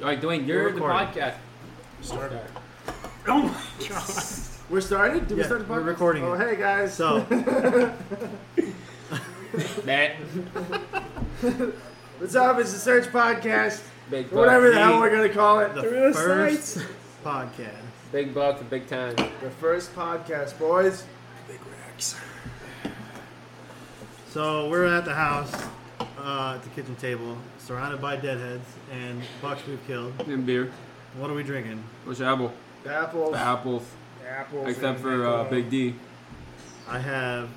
All right, Dwayne, you're the recording. podcast. Start. Oh my god. We're starting? Did we Yeah, start the podcast? we're recording Oh, it. hey guys. So, That What's up? It's the Search Podcast. big bucks. whatever the hell we're going to call it. the The first podcast. Big bucks big time. The first podcast, boys. Big Rex. So we're at the house, uh, at the kitchen table, surrounded by deadheads and bucks we've killed. And beer. What are we drinking? What's your apple? Apples. The apples. Apples. Except for uh, Big D. I have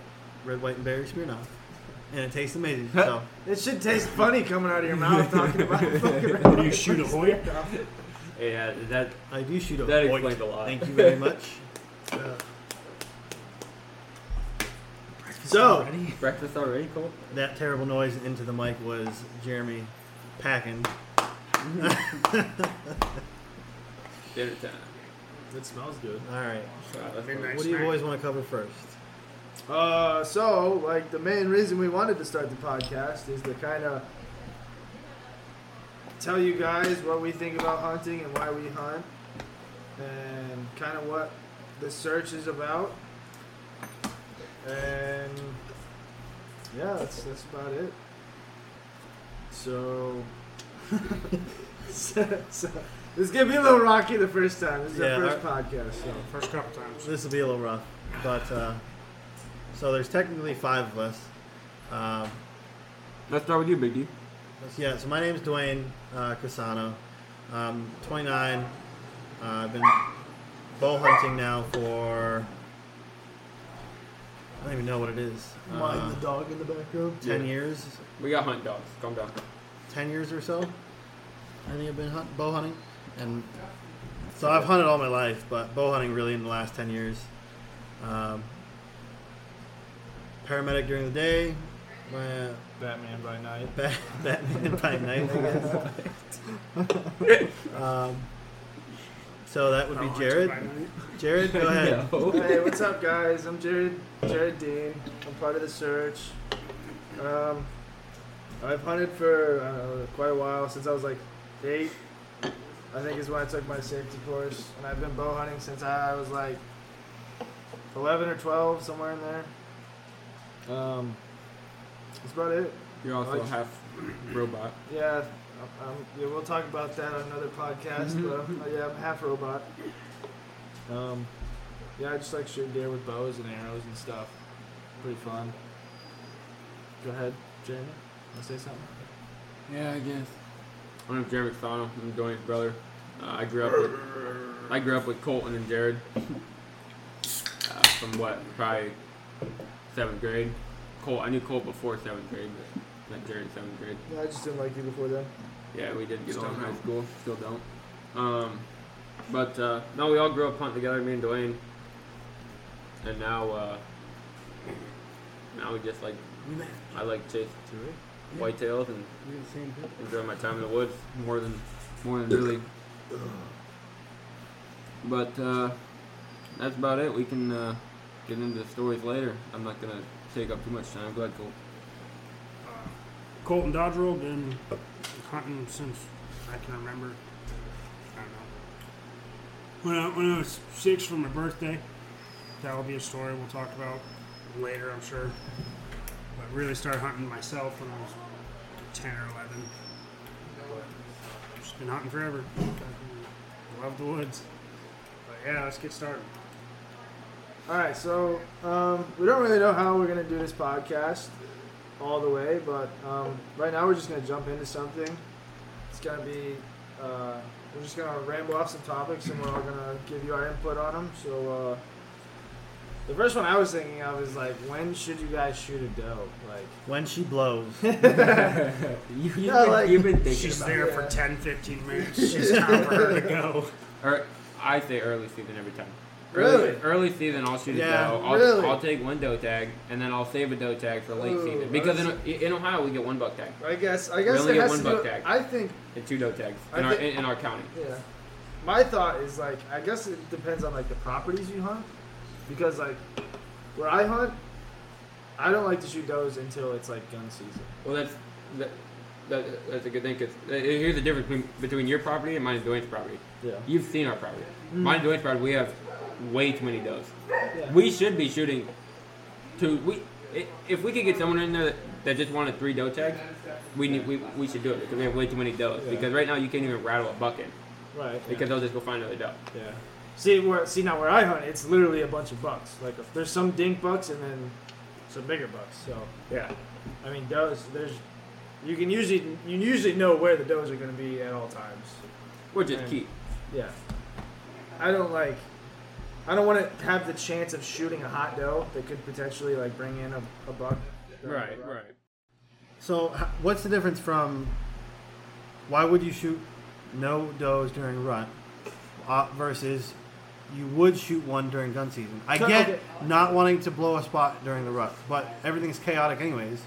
red, white, and berry Smirnoff, and it tastes amazing. So It should taste funny coming out of your mouth talking about fucking What do you shoot a Hoyt? Yeah, that I do shoot a that Hoyt. explains a lot. Thank you very much. Uh, so Breakfast already, Cole? that terrible noise into the mic was Jeremy packing. Dinner time. It smells good. All right. Wow, that's Midnight. What do you boys want to cover first? Uh, so, like, the main reason we wanted to start the podcast is to kind of tell you guys what we think about hunting and why we hunt, and kind of what the search is about. And yeah, that's that's about it. So, so, so this is gonna be a little rocky the first time. This is Yeah, our first podcast. So. First couple times. This will be a little rough, but uh, so there's technically five of us. Um, Let's start with you, Big D. yeah, so my name's Dwayne uh, Casano. I'm 29. Uh, I've been bow hunting now for I don't even know what it is. Uh, the dog in the background. Ten Yeah. years, We got hunt dogs. Calm down. ten years or so. I think I've been hunt, bow hunting, and so I've hunted all my life, but bow hunting really in the last ten years. Um, paramedic during the day, uh, Batman by night. Bat- Batman by night, I guess. um, so that would be Jared. Jared, go ahead. Hey, what's up, guys? I'm Jared. Jared Dean. I'm part of the search. Um, I've hunted for uh, quite a while since I was like eight. I think is when I took my safety course, and I've been bow hunting since I was like eleven or twelve, somewhere in there. Um, that's about it. You're also Like- half robot. Yeah, um, yeah, we'll talk about that on another podcast. but uh, yeah, I'm half robot. Um, yeah, I just like shooting deer with bows and arrows and stuff. Pretty fun. Go ahead, Jeremy. Want to say something? Yeah, I guess. My name's Jeremy McDonald. I'm Dwayne's brother. Uh, I grew up with I grew up with Colton and Jared. Uh, from what, probably seventh grade. Colt, I knew Colt before seventh grade, but not Jared in seventh grade. Yeah, I just didn't like you before then. Yeah, we did get Still along in high don't. school. Still don't. Um, but uh, no, we all grew up hunting together, me and Dwayne. And now, uh, now we just like I like chase whitetails and enjoy my time in the woods more than more than really. But uh, that's about it. We can uh, get into the stories later. I'm not gonna take up too much time. Go ahead, Cole. Colton Dodgerel been hunting since I can remember. I don't know. When I, when I was six for my birthday, that will be a story we'll talk about later, I'm sure. But really started hunting myself when I was 10 or 11. Just been hunting forever. Love the woods. But yeah, let's get started. All right, so um, we don't really know how we're gonna do this podcast all the way, but um, right now we're just gonna jump into something. It's gonna be uh, we're just gonna ramble off some topics, and we're all gonna give you our input on them. So uh, the first one I was thinking of is like, when should you guys shoot a doe? Like, When she blows. you, you've, Yeah, been, like- you've been thinking She's about there it. for Yeah. 10, 15 minutes. She's time for her to go. Or I say early season every time. Really? Early, early season, I'll shoot Yeah, a doe. I'll, really? I'll take one doe tag, and then I'll save a doe tag for late Ooh, season. Because in, in Ohio, we get one buck tag I guess I guess only it get has one to buck do- tag. I think and two doe tags in, our, in, in our county. Yeah. My thought is like I guess it depends on like the properties you hunt. Because like where I hunt, I don't like to shoot does until it's like gun season. Well, that's that, that, that's a good thing because uh, here's the difference between, between your property and mine and Dwayne's property. Yeah. You've seen our property. Mm. Mine and Dwayne's property, we have way too many does. Yeah. We should be shooting two. We if we could get someone in there that, that just wanted three doe tags, we need we, we should do it because we have way too many does. Yeah. Because right now you can't even rattle a bucket. Right. because they'll just go find another doe. Yeah. See where see now where I hunt, it's literally a bunch of bucks. Like there's some dink bucks and then some bigger bucks. So Yeah. I mean does there's you can usually you usually know where the does are going to be at all times. Which is Right. key. Yeah. I don't like. I don't want to have the chance of shooting a hot doe that could potentially like bring in a, a buck. right. Right. So, what's the difference from why would you shoot no does during rut uh, versus you would shoot one during gun season? I get okay. not wanting to blow a spot during the rut, but everything's chaotic anyways,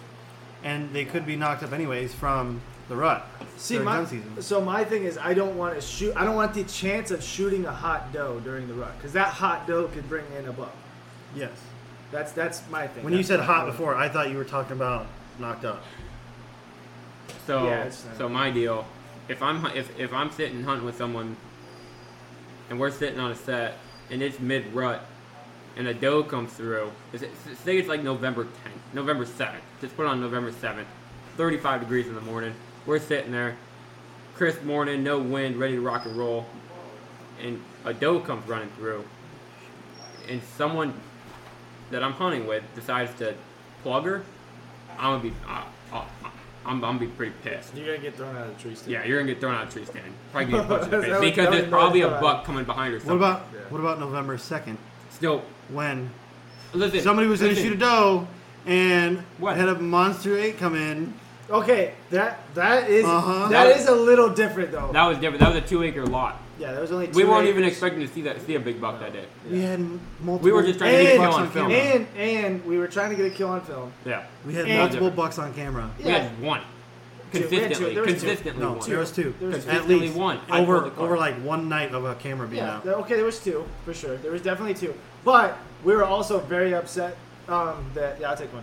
and they could be knocked up anyways from the rut See my gun season. so my thing is I don't want to shoot. I don't want the chance of shooting a hot doe during the rut because that hot doe could bring in a buck. Yes. That's that's my thing. When you said hot thing. before, I thought you were talking about knocked up. So Yeah, so my deal, if I'm if if I'm sitting hunting with someone, and we're sitting on a set, and it's mid rut, and a doe comes through, is it, say it's like November 10th, November 7th. Just put on November 7th, 35 degrees in the morning. We're sitting there, crisp morning, no wind, ready to rock and roll, and a doe comes running through, and someone that I'm hunting with decides to plug her. I'm gonna be. Uh, uh, I'm, I'm gonna be pretty pissed. You're gonna get thrown out of the tree stand. Yeah, you're gonna get thrown out of the tree stand. Probably get punched in the face because there's probably a not- buck coming behind or What about Yeah. what about November second Still, when listen. somebody was going to shoot a doe and What? had a monster eight come in? Okay, that that is Uh-huh. that That- is a little different though. That was different. That was a two acre lot. yeah, that was only. Two We weren't acres. even expecting to see that see a big buck that day. We had m- multiple. We were just trying to get a kill on film. and and we were trying to get a kill on film. Yeah, We had and- multiple bucks on camera. we had one. Two. We had two. Consistently, There was two. consistently No, one. there was two. There was At least one. I over pulled the card. over like one night of a camera being Yeah, out. there- okay, there was two for sure. There was definitely two, but we were also very upset um, that yeah, I'll take one.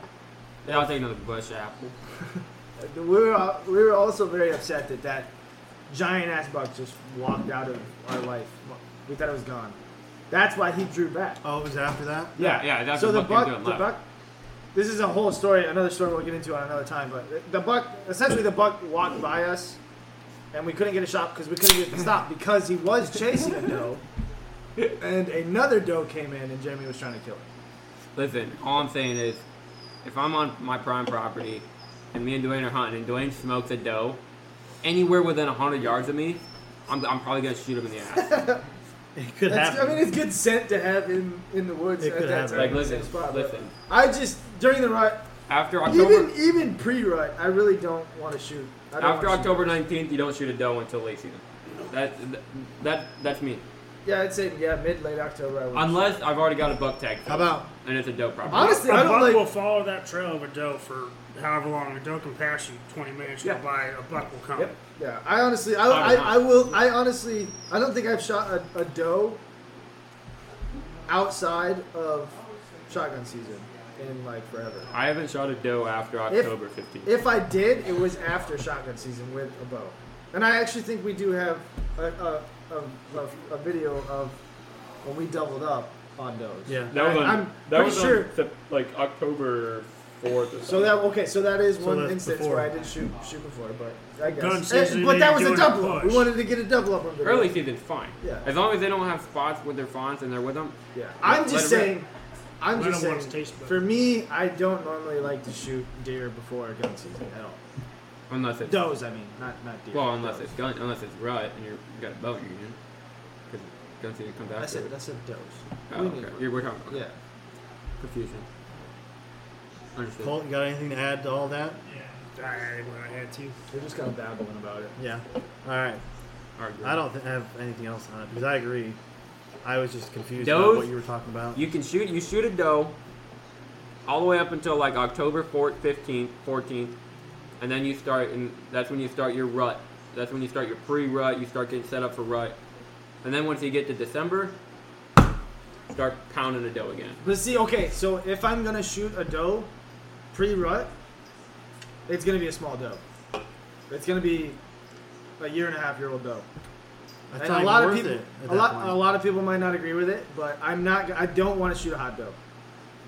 Yeah, I'll take another Busch apple. We were uh, we were also very upset that that giant ass buck just walked out of our life. We thought it was gone. That's why he drew back. Oh, it was after that. Yeah, yeah, that's so the the buck buck. came to and The left. buck. This is a whole story, another story we'll get into on another time. But the- the buck, essentially, the buck walked by us, and we couldn't get a shot because we couldn't get it to stop because he was chasing a doe, and another doe came in, and Jeremy was trying to kill it. Listen, all I'm saying is, if I'm on my prime property, and me and Dwayne are hunting, and Dwayne smokes a doe, anywhere within hundred yards of me, I'm, I'm probably gonna shoot him in the ass. It could That's, happen. I mean, it's good scent to have in in the woods It at could that happen. time. like, listen, spot, listen. I just during the rut, After October, even even pre-rut, I really don't want to shoot. After. October 19th, you don't shoot a doe until late season. That, that, that's me. Yeah, I'd say yeah, mid late October. I would. Unless I've already got a buck tag, How about and it's a doe property. Honestly, a I don't buck like- will follow that trail of a doe for however long. A doe can pass you 20 minutes Yeah. go by, a buck will come. Yep. Yeah, I honestly, I, Five I, and a I half. will, I honestly, I don't think I've shot a, a doe outside of shotgun season in like forever. I haven't shot a doe after If- October 15th. If I did, it was after shotgun season with a bow, and I actually think we do have a, a, a, a, a video of when we doubled up on does. Yeah. that was on, I'm that pretty was sure- on like October 4th or. So that okay, so that is So one instance before. where I did shoot shoot before, but I guess. Gun Eh, season, but that was a doing a double up. We wanted to get a double up on video. Early season's fine. Yeah. As long as they don't have spots with their fawns and they're with them. Yeah, I'm Let just it saying. I'm Let just them saying. taste. For me, I don't normally like to shoot deer before gun season at all. Unless it's Does I mean, not not deer. well, unless does. it's gun, unless it's rut and you're, you got a bow union, because gun season comes I after. said I said does. oh, We okay. You're, we're talking Yeah. confusion. Understood. Colt? You got anything to add to all that? Yeah. I added what I had to. We're just kind of babbling about it. Yeah. All right. Argue. I don't th- have anything else on it because I agree. I was just confused Does- about what you were talking about. You can shoot. You shoot a doe. All the way up until like October 4th, 15th, 14th, and then you start, and that's when you start your rut. That's when you start your pre-rut. You start getting set up for rut, and then once you get to December, start pounding a doe again. But see, okay, so if I'm gonna shoot a doe pre-rut, it's gonna be a small doe. It's gonna be a year and a half year old doe. That's And not a even lot of people, a lot, point. a lot of people might not agree with it, but I'm not. I don't want to shoot a hot doe.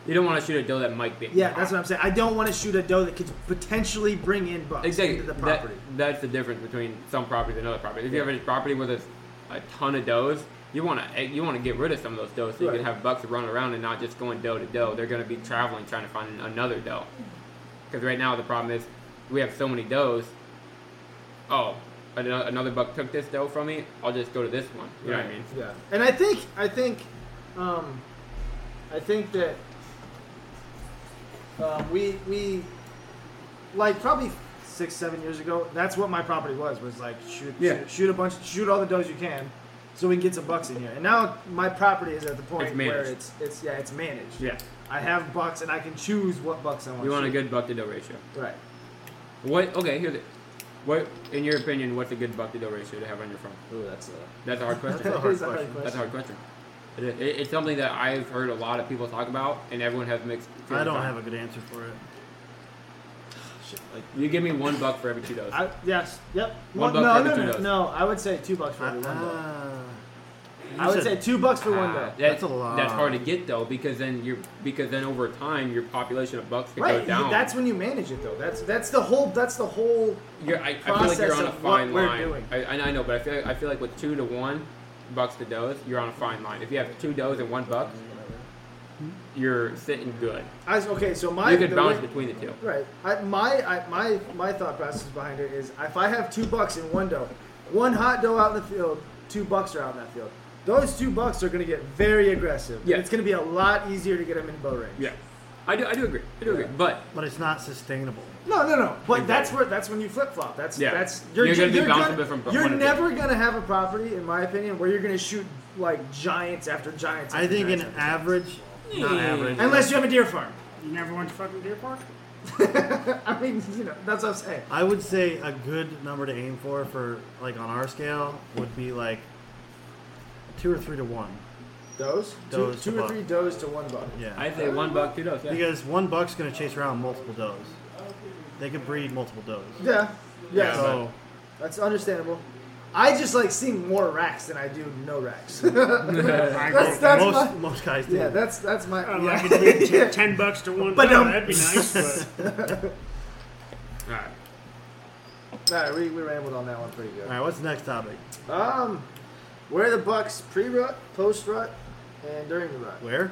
You don't want to shoot a doe that might be. Yeah, that's what I'm saying. I don't want to shoot a doe that could potentially bring in bucks Exactly. into the That, property. that's the difference between some properties and other properties. If you have a property with a, a ton of does, you want to you want to get rid of some of those does so you can have bucks run around and not just going doe to doe. They're going to be traveling trying to find another doe. Because right now the problem is we have so many does. Oh, another buck took this doe from me. I'll just go to this one. You know what I mean? Yeah, and I think I think um, I think that um, we we like probably six seven years ago. That's what my property was was like shoot Yeah. shoot, shoot a bunch shoot all the does you can, so we can get some bucks in here. And now my property is at the point It's where it's it's yeah it's managed. Yeah. I have bucks and I can choose what bucks I want. You want a shoot. good buck to doe ratio. right? What? Okay, here's it. What, in your opinion, what's a good buck to doe ratio to have on your farm? Ooh, that's a That's a hard question. That's a hard It's a hard question. That's a hard question. It, it, it's something that I've heard a lot of people talk about, and everyone has mixed. I feelings don't on. have a good answer for it. Shit, like. You give me one buck for every two does. I, yes. Yep. One Well, buck for no, every no, two no, does. no. I would say two bucks for Uh, every one doe. uh, I would say two bucks for one Ah, doe. That's a lot. That's hard to get though, because then you're because then over time your population of bucks could Right. go down. That's when you manage it, though. That's that's the whole. That's the whole. You're, I, I feel like you're process on a of what fine we're line. doing. I, I I know, but I feel I feel like with two to one bucks to does, you're on a fine line. If you have two does and one buck, you're sitting good. I, okay, so my you could the bounce way- between the two. right. I, my I, my my thought process behind it is if I have two bucks in one doe, one hot doe out in the field, two bucks are out in that field. Those two bucks are going to get very aggressive. Yeah. It's going to be a lot easier to get them in bow range. Yeah, I do I do agree. I do agree. But But it's not sustainable. No, no, no. But Exactly. that's where that's when you flip flop. That's Yeah. that's You're gonna be you're bouncing gonna- from You're one never gonna have a property, in my opinion, where you're gonna shoot like giants after giants. I think giants an after giants. average, not average. unless you have a deer farm. You never went to fucking Deer Park? I mean, you know, that's what I'm saying. I would say a good number to aim for for like on our scale would be like two or three to one. Does Does two, to two or buck. three does to one buck. Yeah. I'd say one buck, two does. Yeah. because one buck's gonna chase around multiple does. They could breed multiple does. Yeah, yeah. So that's understandable. I just like seeing more racks than I do no racks. That's- that's most my- most guys do. yeah, that's that's my. I'd yeah. like it to be ten bucks to one. But, doe, um, that'd be nice. But All right. All right, we, we rambled on that one pretty good. All right, what's the next topic? Um, where are the bucks pre-rut, post-rut, and during the rut? Where?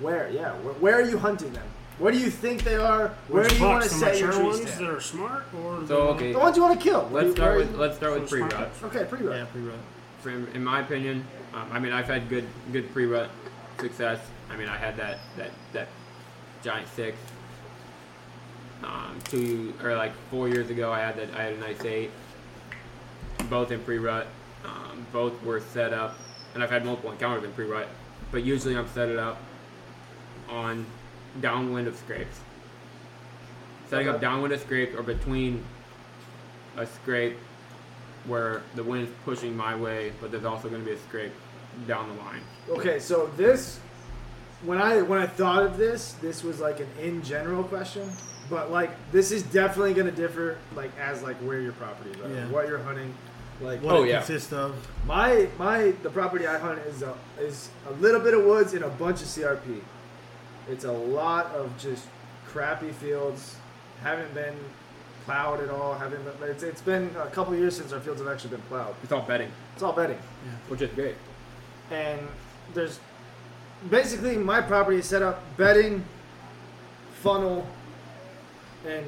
Where? Yeah. Where, where are you hunting them? Where do you think they are? Where which do you want to bucks, the set your mature tree ones stand? that are smart, or So the, okay, The ones you want to kill. Let's start where with are let's start with pre-rut. Okay, pre-rut. Yeah, pre-rut. For, in my opinion, um, I mean I've had good good pre-rut success. I mean I had that that that giant six. Um, two or like four years ago, I had that I had a nice eight. Both in pre-rut, um, both were set up, and I've had multiple encounters in pre-rut. But usually I'm set it up on downwind of scrapes. Setting up downwind of scrapes or between a scrape where the wind's pushing my way, but there's also going to be a scrape down the line. Okay, so this, when I when I thought of this, this was like an in general question, but like this is definitely going to differ like as like where your property is, right? Yeah. what you're hunting. Like What Oh, it yeah. consists of. my my the property I hunt is a, is a little bit of woods and a bunch of CRP. It's a lot of just crappy fields. Haven't been plowed at all. Haven't been, it's, it's been a couple years since our fields have actually been plowed. It's all bedding, It's all bedding. which is great. and there's basically my property is set up bedding, funnel, and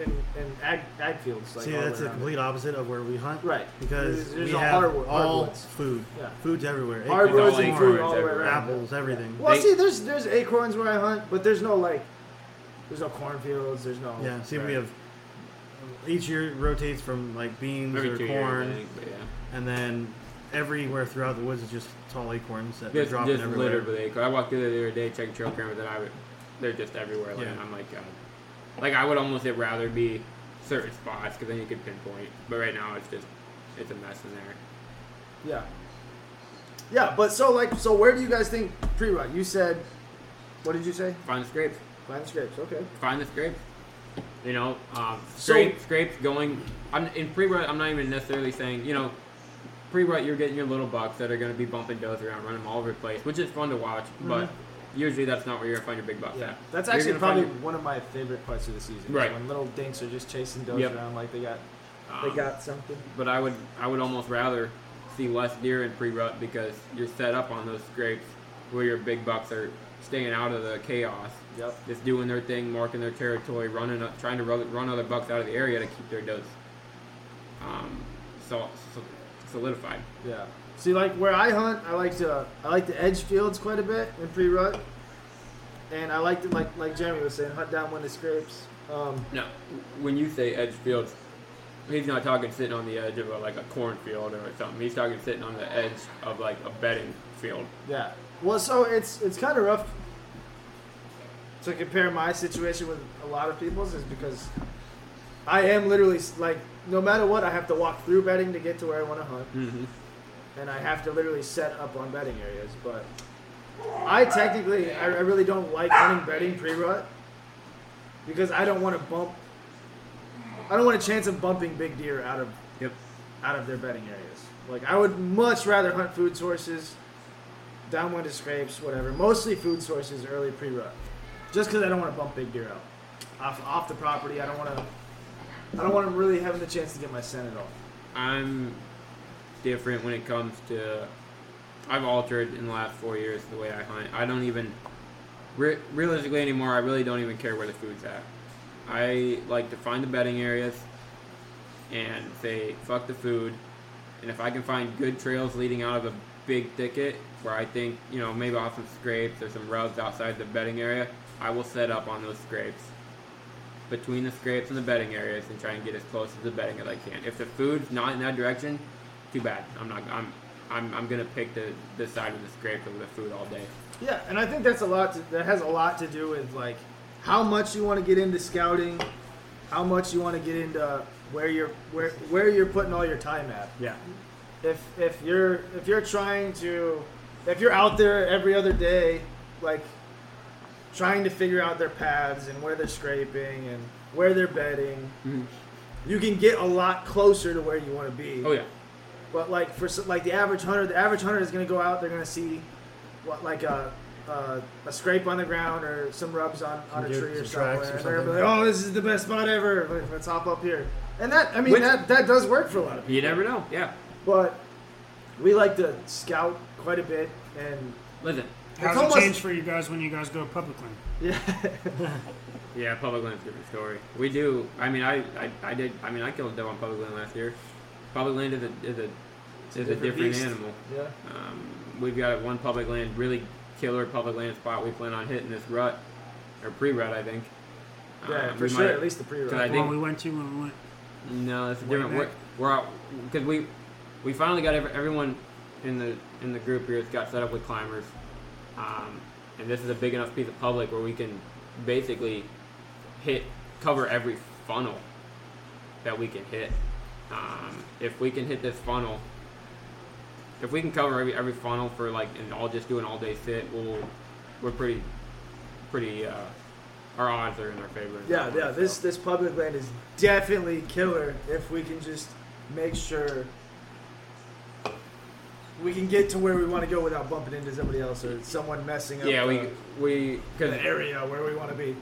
and, and ag, ag fields. Like See, all that's the the way complete opposite of where we hunt. right Because There's- there's we a have hardwood- all hardwoods. food. Yeah. Food's everywhere. hardwoods and food all the way everywhere. around. apples, everything. Well, They- see, there's there's acorns where I hunt, but there's no like, there's no cornfields. There's no Yeah. See, Right. we have each year rotates from like beans Every or corn, years, think, yeah. and then everywhere throughout the woods is just tall acorns that are Just, dropping just everywhere. littered with acorns. I walked through there the other day checking trail cameras, and I would, they're just everywhere. Like, Yeah. I'm like, God. Like I would almost rather be certain spots because then you could pinpoint. But right now, it's just, it's a mess in there. Yeah. Yeah, but so like, so where do you guys think pre-rut? You said, what did you say? Find the scrapes. Find the scrapes. Okay. Find the scrapes. You know, um, So- scrape, scrapes going. I'm, in pre-rut, I'm not even necessarily saying you know, pre-rut you're getting your little bucks that are going to be bumping does around, running them all over the place, which is fun to watch. But usually that's not where you're going to find your big bucks Yeah, at. that's You're actually gonna probably one of my favorite parts of the season. Right. When little dinks are just chasing does Yep. around like they got your- they um, got something. But I would I would almost rather see less deer in pre-rut because you're set up on those scrapes where your big bucks are staying out of the chaos, Yep. just doing their thing, marking their territory, running, up, trying to run, run other bucks out of the area to keep their does um, so, so solidified. Yeah. See, like where I hunt, I like to I like the edge fields quite a bit in pre-rut, and I like to like like Jeremy was saying, hunt down when the scrapes. Um, Now, when you say edge fields, he's not talking sitting on the edge of a, like a cornfield or something. He's talking sitting on the edge of like a bedding field. yeah. Well, so it's it's kind of rough to compare my situation with a lot of people's, is because I am literally like no matter what, I have to walk through bedding to get to where I want to hunt. Mm-hmm. And I have to literally set up on bedding areas. But I technically, I, I really don't like hunting bedding pre-rut because I don't want to bump. I don't want a chance of bumping big deer out of Yep. out of their bedding areas. Like I would much rather hunt food sources, downwind of scrapes, whatever. Mostly food sources early pre-rut, just because I don't want to bump big deer out off off the property. I don't want to. I don't want to really having the chance to get my scent at all. I'm different when it comes to. I've altered in the last four years the way I hunt. I don't even. Re- realistically anymore, I really don't even care where the food's at. I like to find the bedding areas and say, fuck the food. And if I can find good trails leading out of a big thicket where I think, you know, maybe off some scrapes or some rubs outside the bedding area, I will set up on those scrapes between the scrapes and the bedding areas and try and get as close to the bedding as I can. If the food's not in that direction, too bad. I'm not. I'm. I'm. I'm gonna pick the the side of the scrape over the food all day. Yeah, and I think that's a lot. To, that has a lot to do with like how much you want to get into scouting, how much you want to get into where you're where where you're putting all your time at. Yeah. If if you're if you're trying to if you're out there every other day, like trying to figure out their paths and where they're scraping and where they're bedding, Mhm. you can get a lot closer to where you want to be. Oh yeah. But like for like the average hunter, the average hunter is going to go out. They're going to see what like a, a a scrape on the ground or some rubs on, on a tree or some somewhere. tracks or and they're be something. like, "Oh, this is the best spot ever. Like, Let's hop up here." And that I mean Which- that that does work for a lot of people. You never know. Yeah. But we like to scout quite a bit, and Listen. It's How's almost- it change for you guys when you guys go public land? yeah, Yeah, public land's a different story. We do. I mean, I, I, I did. I mean, I killed a doe on public land last year. Public land is a is a a is a different different animal. yeah. Um, we've got one public land, really killer public land spot. We plan on hitting this rut or pre-rut, I think. Yeah, Um, for sure. might- At least the pre Cause I rut. The think- one we went to when we went. No, it's a different. We're, we're out because we we finally got every, everyone in the in the group here has got set up with climbers, um, and this is a big enough piece of public where we can basically hit cover every funnel that we can hit. Um, if we can hit this funnel, if we can cover every every funnel for like and all just do an all day sit, we'll we're pretty pretty. Uh, our odds are in our favor. Yeah, yeah. one, This so. this public land is definitely killer if we can just make sure we can get to where we want to go without bumping into somebody else or someone messing up. Yeah, we the, we because the area where we want to be.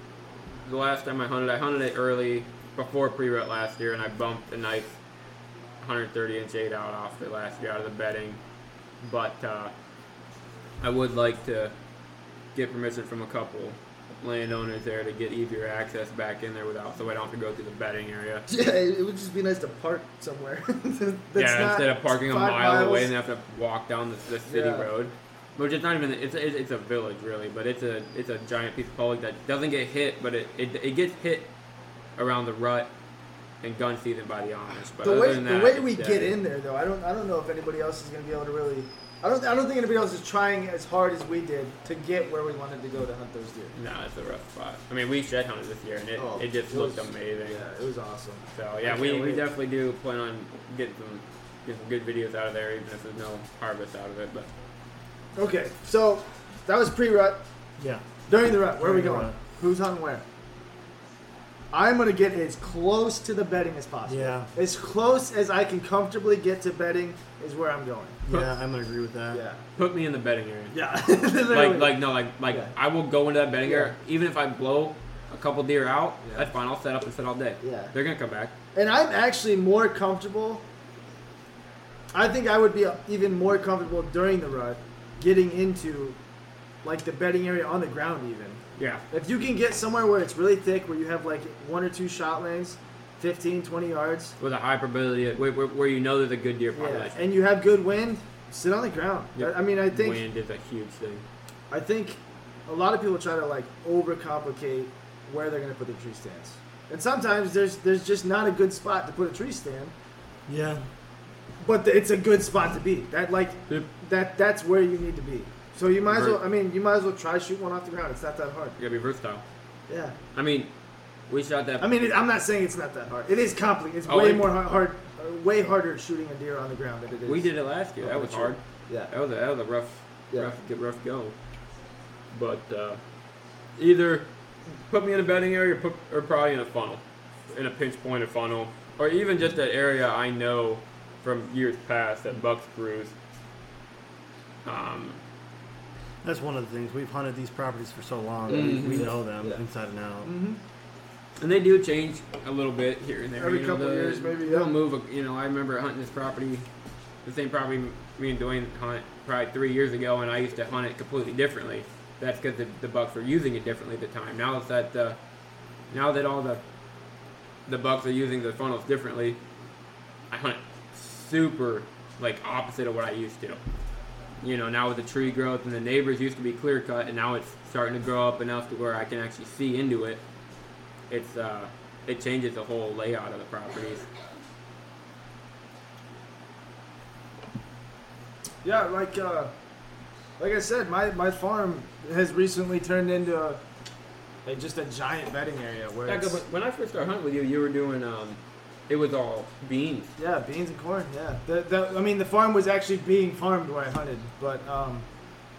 the last time I hunted, I hunted it early before pre-rut last year, and I bumped a nice 130 inch eight out off the last year out of the bedding. But uh, I would like to get permission from a couple landowners there to get easier access back in there without, so I don't have to go through the bedding area. Yeah, it would just be nice to park somewhere. That's yeah, not instead of parking a mile miles. away and have to walk down the, the city Yeah. road. Which is not even it's a, it's a village really, but it's a it's a giant piece of public that doesn't get hit, but it, it, it gets hit around the rut and gun season by the Amish. But the other way than the way we dead. get in there though, I don't I don't know if anybody else is gonna be able to really. I don't I don't think anybody else is trying as hard as we did to get where we wanted to go to hunt those deer. No, it's a rough spot. I mean, we shed hunted this year, and it, Oh, it just it looked was- amazing. Yeah, it was awesome. So yeah, can't we, we definitely do plan on getting some get some good videos out of there, even if there's no harvest out of it. But Okay, so that was pre-rut. Yeah. During the rut, where are we going? rut. Who's hunting where? I'm gonna get as close to the bedding as possible. Yeah. As close as I can comfortably get to bedding is where I'm going. Yeah, I'm gonna agree with that. Yeah. Put me in the bedding area. Yeah. Like, like no, like, like Yeah. I will go into that bedding Yeah. area, even if I blow a couple deer out. Yeah. That's fine. I'll set up and sit all day. Yeah. They're gonna come back. And I'm actually more comfortable. I think I would be even more comfortable during the rut getting into like the bedding area on the ground even. Yeah. If you can get somewhere where it's really thick where you have like one or two shot lanes, 15, 20 yards, With a high probability, of, where, where, where you know there's a good deer yeah, and you have good wind, sit on the ground. Yep. I mean, I think Wind is a huge thing. I think a lot of people try to like overcomplicate where they're going to put the tree stands. And sometimes there's there's just not a good spot to put a tree stand, Yeah. but it's a good spot to be. That like Yep. that that's where you need to be. So you might as well. I mean, you might as well try shoot one off the ground. It's not that hard. You gotta be versatile. Yeah. I mean, we shot that. I mean, it, I'm not saying it's not that hard. It is complicated. It's Oh, way it- more hard, hard uh, way harder shooting a deer on the ground than it is. we did it last year. That was hard. Yeah. That was a, that was a rough, Yeah. rough, get rough go. But uh, either put me in a bedding area, or, put, or probably in a funnel, in a pinch pointed funnel, or even just that area I know from years past that bucks cruise. Um, That's one of the things. We've hunted these properties for so long. Mhm. We know them Yeah. inside and out. Mm-hmm. and they do change a little bit here and there. Every you know, couple the- years, maybe, They'll move. A, you know, I remember hunting this property, the same property me and Dwayne hunt probably three years ago, and I used to hunt it completely differently. That's because the, the bucks were using it differently at the time. Now it's that uh, now that all the the bucks are using the funnels differently, I hunt super like opposite of what I used to. You know, now with the tree growth and the neighbors used to be clear cut, and now it's starting to grow up enough to where I can actually see into it. It's uh, it changes the whole layout of the properties. Yeah, like uh, like I said, my, my farm has recently turned into a, a just a giant bedding area where Yeah, when I first started hunting with you, you were doing um, it was all beans. yeah beans and corn. Yeah, the, the, I mean the farm was actually being farmed where I hunted, but um,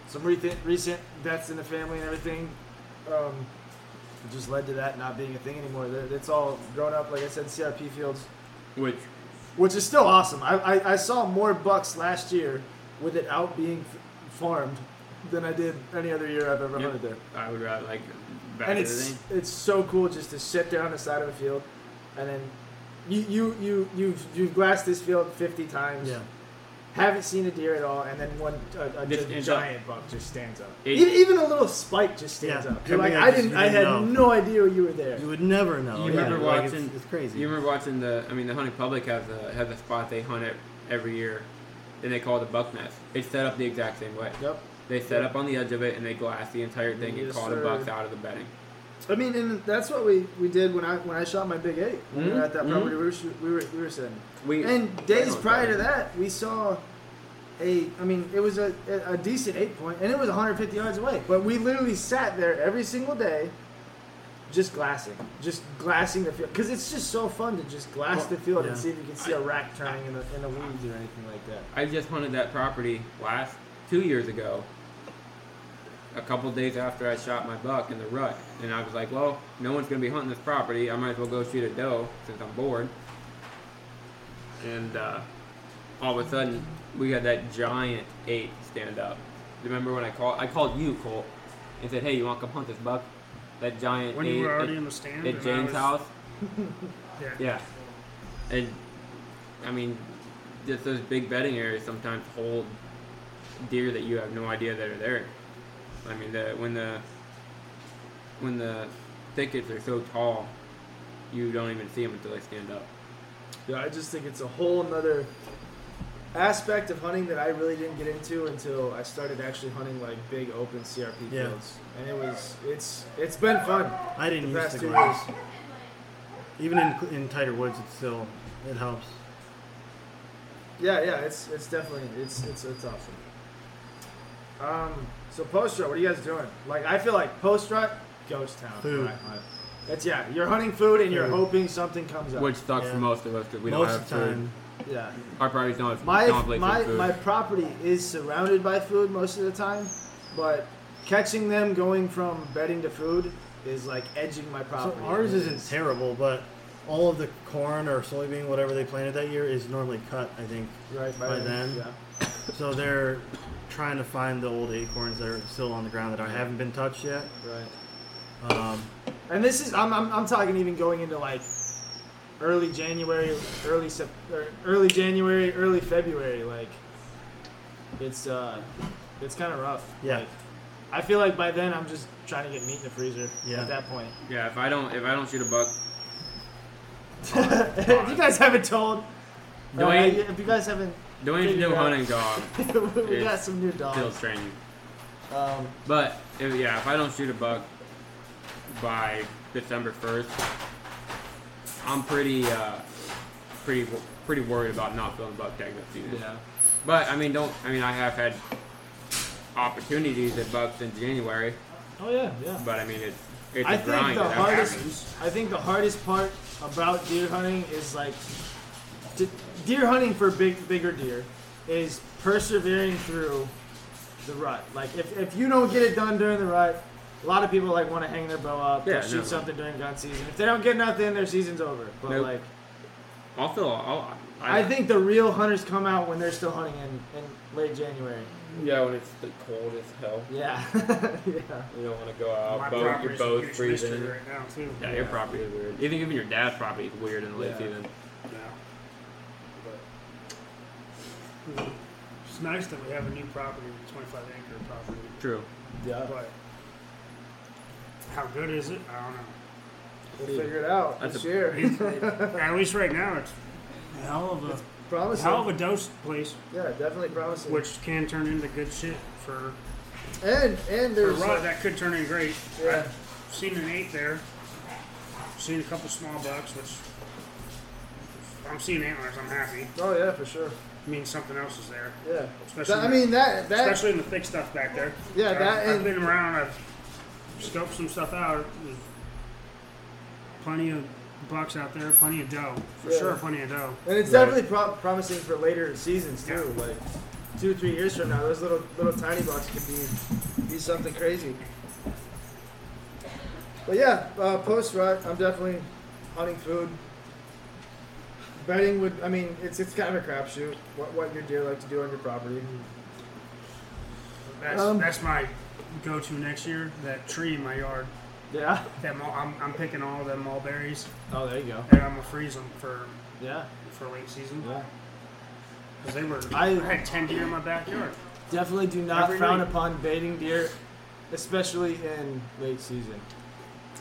some recent recent deaths in the family and everything um, just led to that not being a thing anymore. It's all grown up, like I said, CRP fields, Which which is still awesome. I, I, I saw more bucks last year with it out being f- farmed than I did any other year I've ever Yep. hunted there. I would rather like back and the it's it's so cool just to sit there on the side of a field, and then you you you you've you've glassed this field fifty times. Yeah. Haven't seen a deer at all, and then one a, a Just gi- ends up- giant buck just stands up. It- even, even a little spike just stands Yeah. up. You're I like mean, I I just- didn't. you I had didn't know. no idea you were there. You would never know. You yeah. remember Like, watching- It's, it's crazy. You remember watching the? I mean, the hunting public has a has a spot they hunt at every year, and they call it the buck nest. It's set up the exact same way. Yep. They set up on the edge of it and they glass the entire thing and Yes, call the sir. bucks out of the bedding. I mean, and that's what we, we did when I when I shot my big eight. When we at that mhm. property we were we were we were sitting. We And days prior to that, we saw a. I mean, it was a, a decent eight point, and it was 150 yards away. But we literally sat there every single day, just glassing, just glassing the field, because it's just so fun to just glass Well, the field yeah. and see if you can see a rack turning in the in the weeds or anything like that. I just hunted that property last two years ago. A couple days after I shot my buck in the rut, and I was like, "Well, no one's gonna be hunting this property. I might as well go shoot a doe since I'm bored." And uh, all of a sudden, we had that giant eight stand up. Remember when I called? I called you, Colt, and said, "Hey, you want to come hunt this buck?" That giant When eight you were at- already in the stand. at James' was- house. Yeah. Yeah. And I mean, just those big bedding areas sometimes hold deer that you have no idea that are there. I mean, the, when the when the thickets are so tall, you don't even see them until they stand up. Yeah, I just think it's a whole nother aspect of hunting that I really didn't get into until I started actually hunting like big open CRP Yeah. fields, and it was it's it's been fun. I didn't the use the two glass. years. Even in, in tighter woods, it still it helps. Yeah, yeah, it's it's definitely it's it's it's awesome. Um, so post rut, what are you guys doing? Like, I feel like post rut, ghost town. Food. when I. That's yeah, you're hunting food and you're Food. hoping something comes up. Which sucks Yeah. for most of us because we Most don't of have the food. time, yeah, Our properties don't have, my don't have my food. my property is surrounded by food most of the time, but catching them going from bedding to food is like edging my So property. ours isn't is. terrible, but all of the corn or soybean, whatever they planted that year, is normally cut. I think. right by then. Yeah. So they're trying to find the old acorns that are still on the ground that I haven't been touched yet. Right. Um, And this is I'm, I'm, I'm talking even going into like early January, early Sep- early January, early February. Like it's uh it's kind of rough. Yeah. Like, I feel like by then I'm just trying to get meat in the freezer. Yeah. At that point. Yeah, if I don't if I don't shoot a buck, if you guys haven't told, uh, Dwayne- if you guys haven't, Figure new hunting dog we got some new still dogs. training. Um, But if, yeah, if I don't shoot a buck by December first, I'm pretty uh, pretty pretty worried about not feeling buck tag this season. yeah. But I mean, don't I mean I have had opportunities at bucks in January, Oh yeah, yeah. but I mean it's it's I a think grind. the hardest, happens. I think the hardest part about deer hunting is like, d- deer hunting for big, bigger deer, is persevering through the rut. Like if, if you don't get it done during the rut, a lot of people like want to hang their bow up, Yeah, they'll shoot no. something during gun season. If they don't get nothing, their season's over. But Nope. like, I'll feel. I'll, I, think the real hunters come out when they're still hunting in, in late January. yeah, when it's like, cold as hell, Yeah, yeah. you don't want to go out. My boat, your property's boat's a huge mystery freezing. right now too. Yeah, your property is weird. Even even your dad's property is weird in the late Yeah. season. Yeah. It's nice that we have a new property, a 25 acre property, True. Yeah. but how good is it? I don't know. We'll figure it out That's this a- year. At least right now, it's a hell of a promising. hell of a dose place, yeah, definitely promising. which can turn into good shit for and and for there's rut. like- That could turn in great. yeah. I've seen an eight there. Seen a couple small bucks, which if I'm seeing antlers. I'm happy. Oh yeah, for sure. Means something else is there, Yeah. especially. That- I mean that that especially in the thick stuff back there. yeah I've- that I've and been around. I've scoped some stuff out. There's plenty of bucks out there. Plenty of doe for Yeah. sure. Plenty of doe. and it's Right. definitely pro- promising for later seasons too. Like two or three years from now, those little little tiny bucks could be be something crazy. But yeah, uh, post rut, I'm definitely hunting food. Betting would, I mean, it's it's kind of a crapshoot. What what your deer like to do on your property? That's Um, that's my go-to next year. That tree in my yard. Yeah. That mul- I'm, I'm picking all them mulberries Oh, there you go. and I'm gonna freeze them for Yeah. for late season Yeah. because they were. I- I, had ten deer in my backyard. Definitely do not Every frown night. upon baiting deer, especially in late season.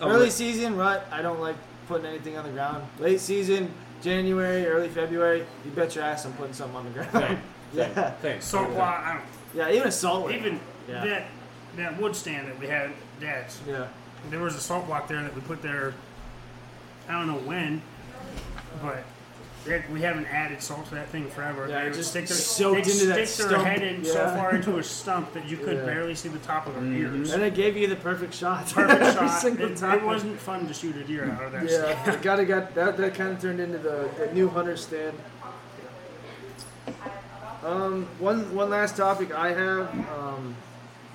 Oh, early season, rut, I don't like putting anything on the ground. Late season, January, early February, you bet your ass I'm putting something on the ground. Same. yeah. Thanks. Salt water. I don't. Yeah, even a salt lick. Even Yeah. that that wood stand that we had Dad's. Yeah. There was a salt block there that we put there. I don't know when, but it, we haven't added salt to that thing forever. Yeah, they just stick their, soaked into that stick their stump. head in so far into a stump that you could Yeah. barely see the top of their Mhm. ears. And it gave you the perfect shot. Perfect every shot. single It, time. it wasn't fun to shoot a deer out of that. Yeah, it gotta got that. That kind of turned into the, the new hunter stand. Um, one one last topic I have. Um,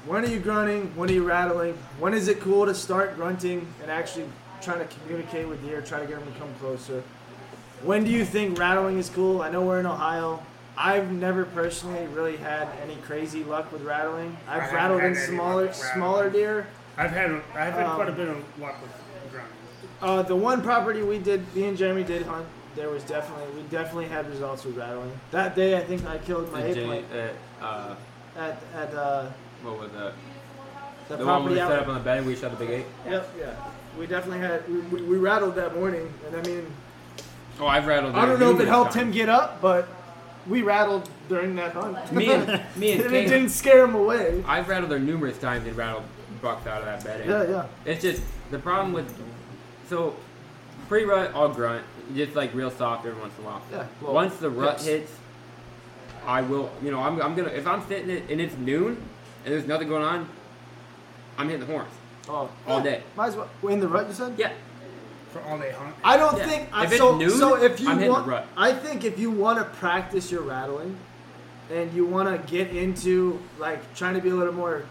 when are you grunting? When are you rattling? When is it cool to start grunting and actually trying to communicate with deer, try to get them to come closer? When do you think rattling is cool? I know we're in Ohio. I've never personally really had any crazy luck with rattling. I've rattled in smaller luck with rattling. smaller deer. I've had I've had quite a Um, bit of luck with grunting. Uh, the one property we did, me and Jeremy did hunt. There was definitely we definitely had results with rattling. That day, I think I killed my eight J- point uh, uh, at at uh, what was that? the, The, one we set up on the bed and we shot the big eight. Yep, yeah. We definitely had we, we, we rattled that morning, and I mean Oh, I've rattled. I don't know if it helped times. him get up, but we rattled during that hunt. Me and me and and it didn't scare him away. I've rattled her numerous times and rattled bucks out of that bed. Yeah, yeah. It's just the problem with so pre-rut I'll grunt, just like real soft every once in a while. Yeah, well, Once the rut yes. hits, I will. You know, I'm, I'm gonna if I'm sitting it and it's noon and there's nothing going on, I'm hitting the horns Oh, all yeah, day. Might as well. In the rut, you said? Yeah, For all day hunt. I don't Yeah. think I If it's so. noon, so if you I'm hitting the want, rut. I think if you want to practice your rattling, and you want to get into like trying to be a little more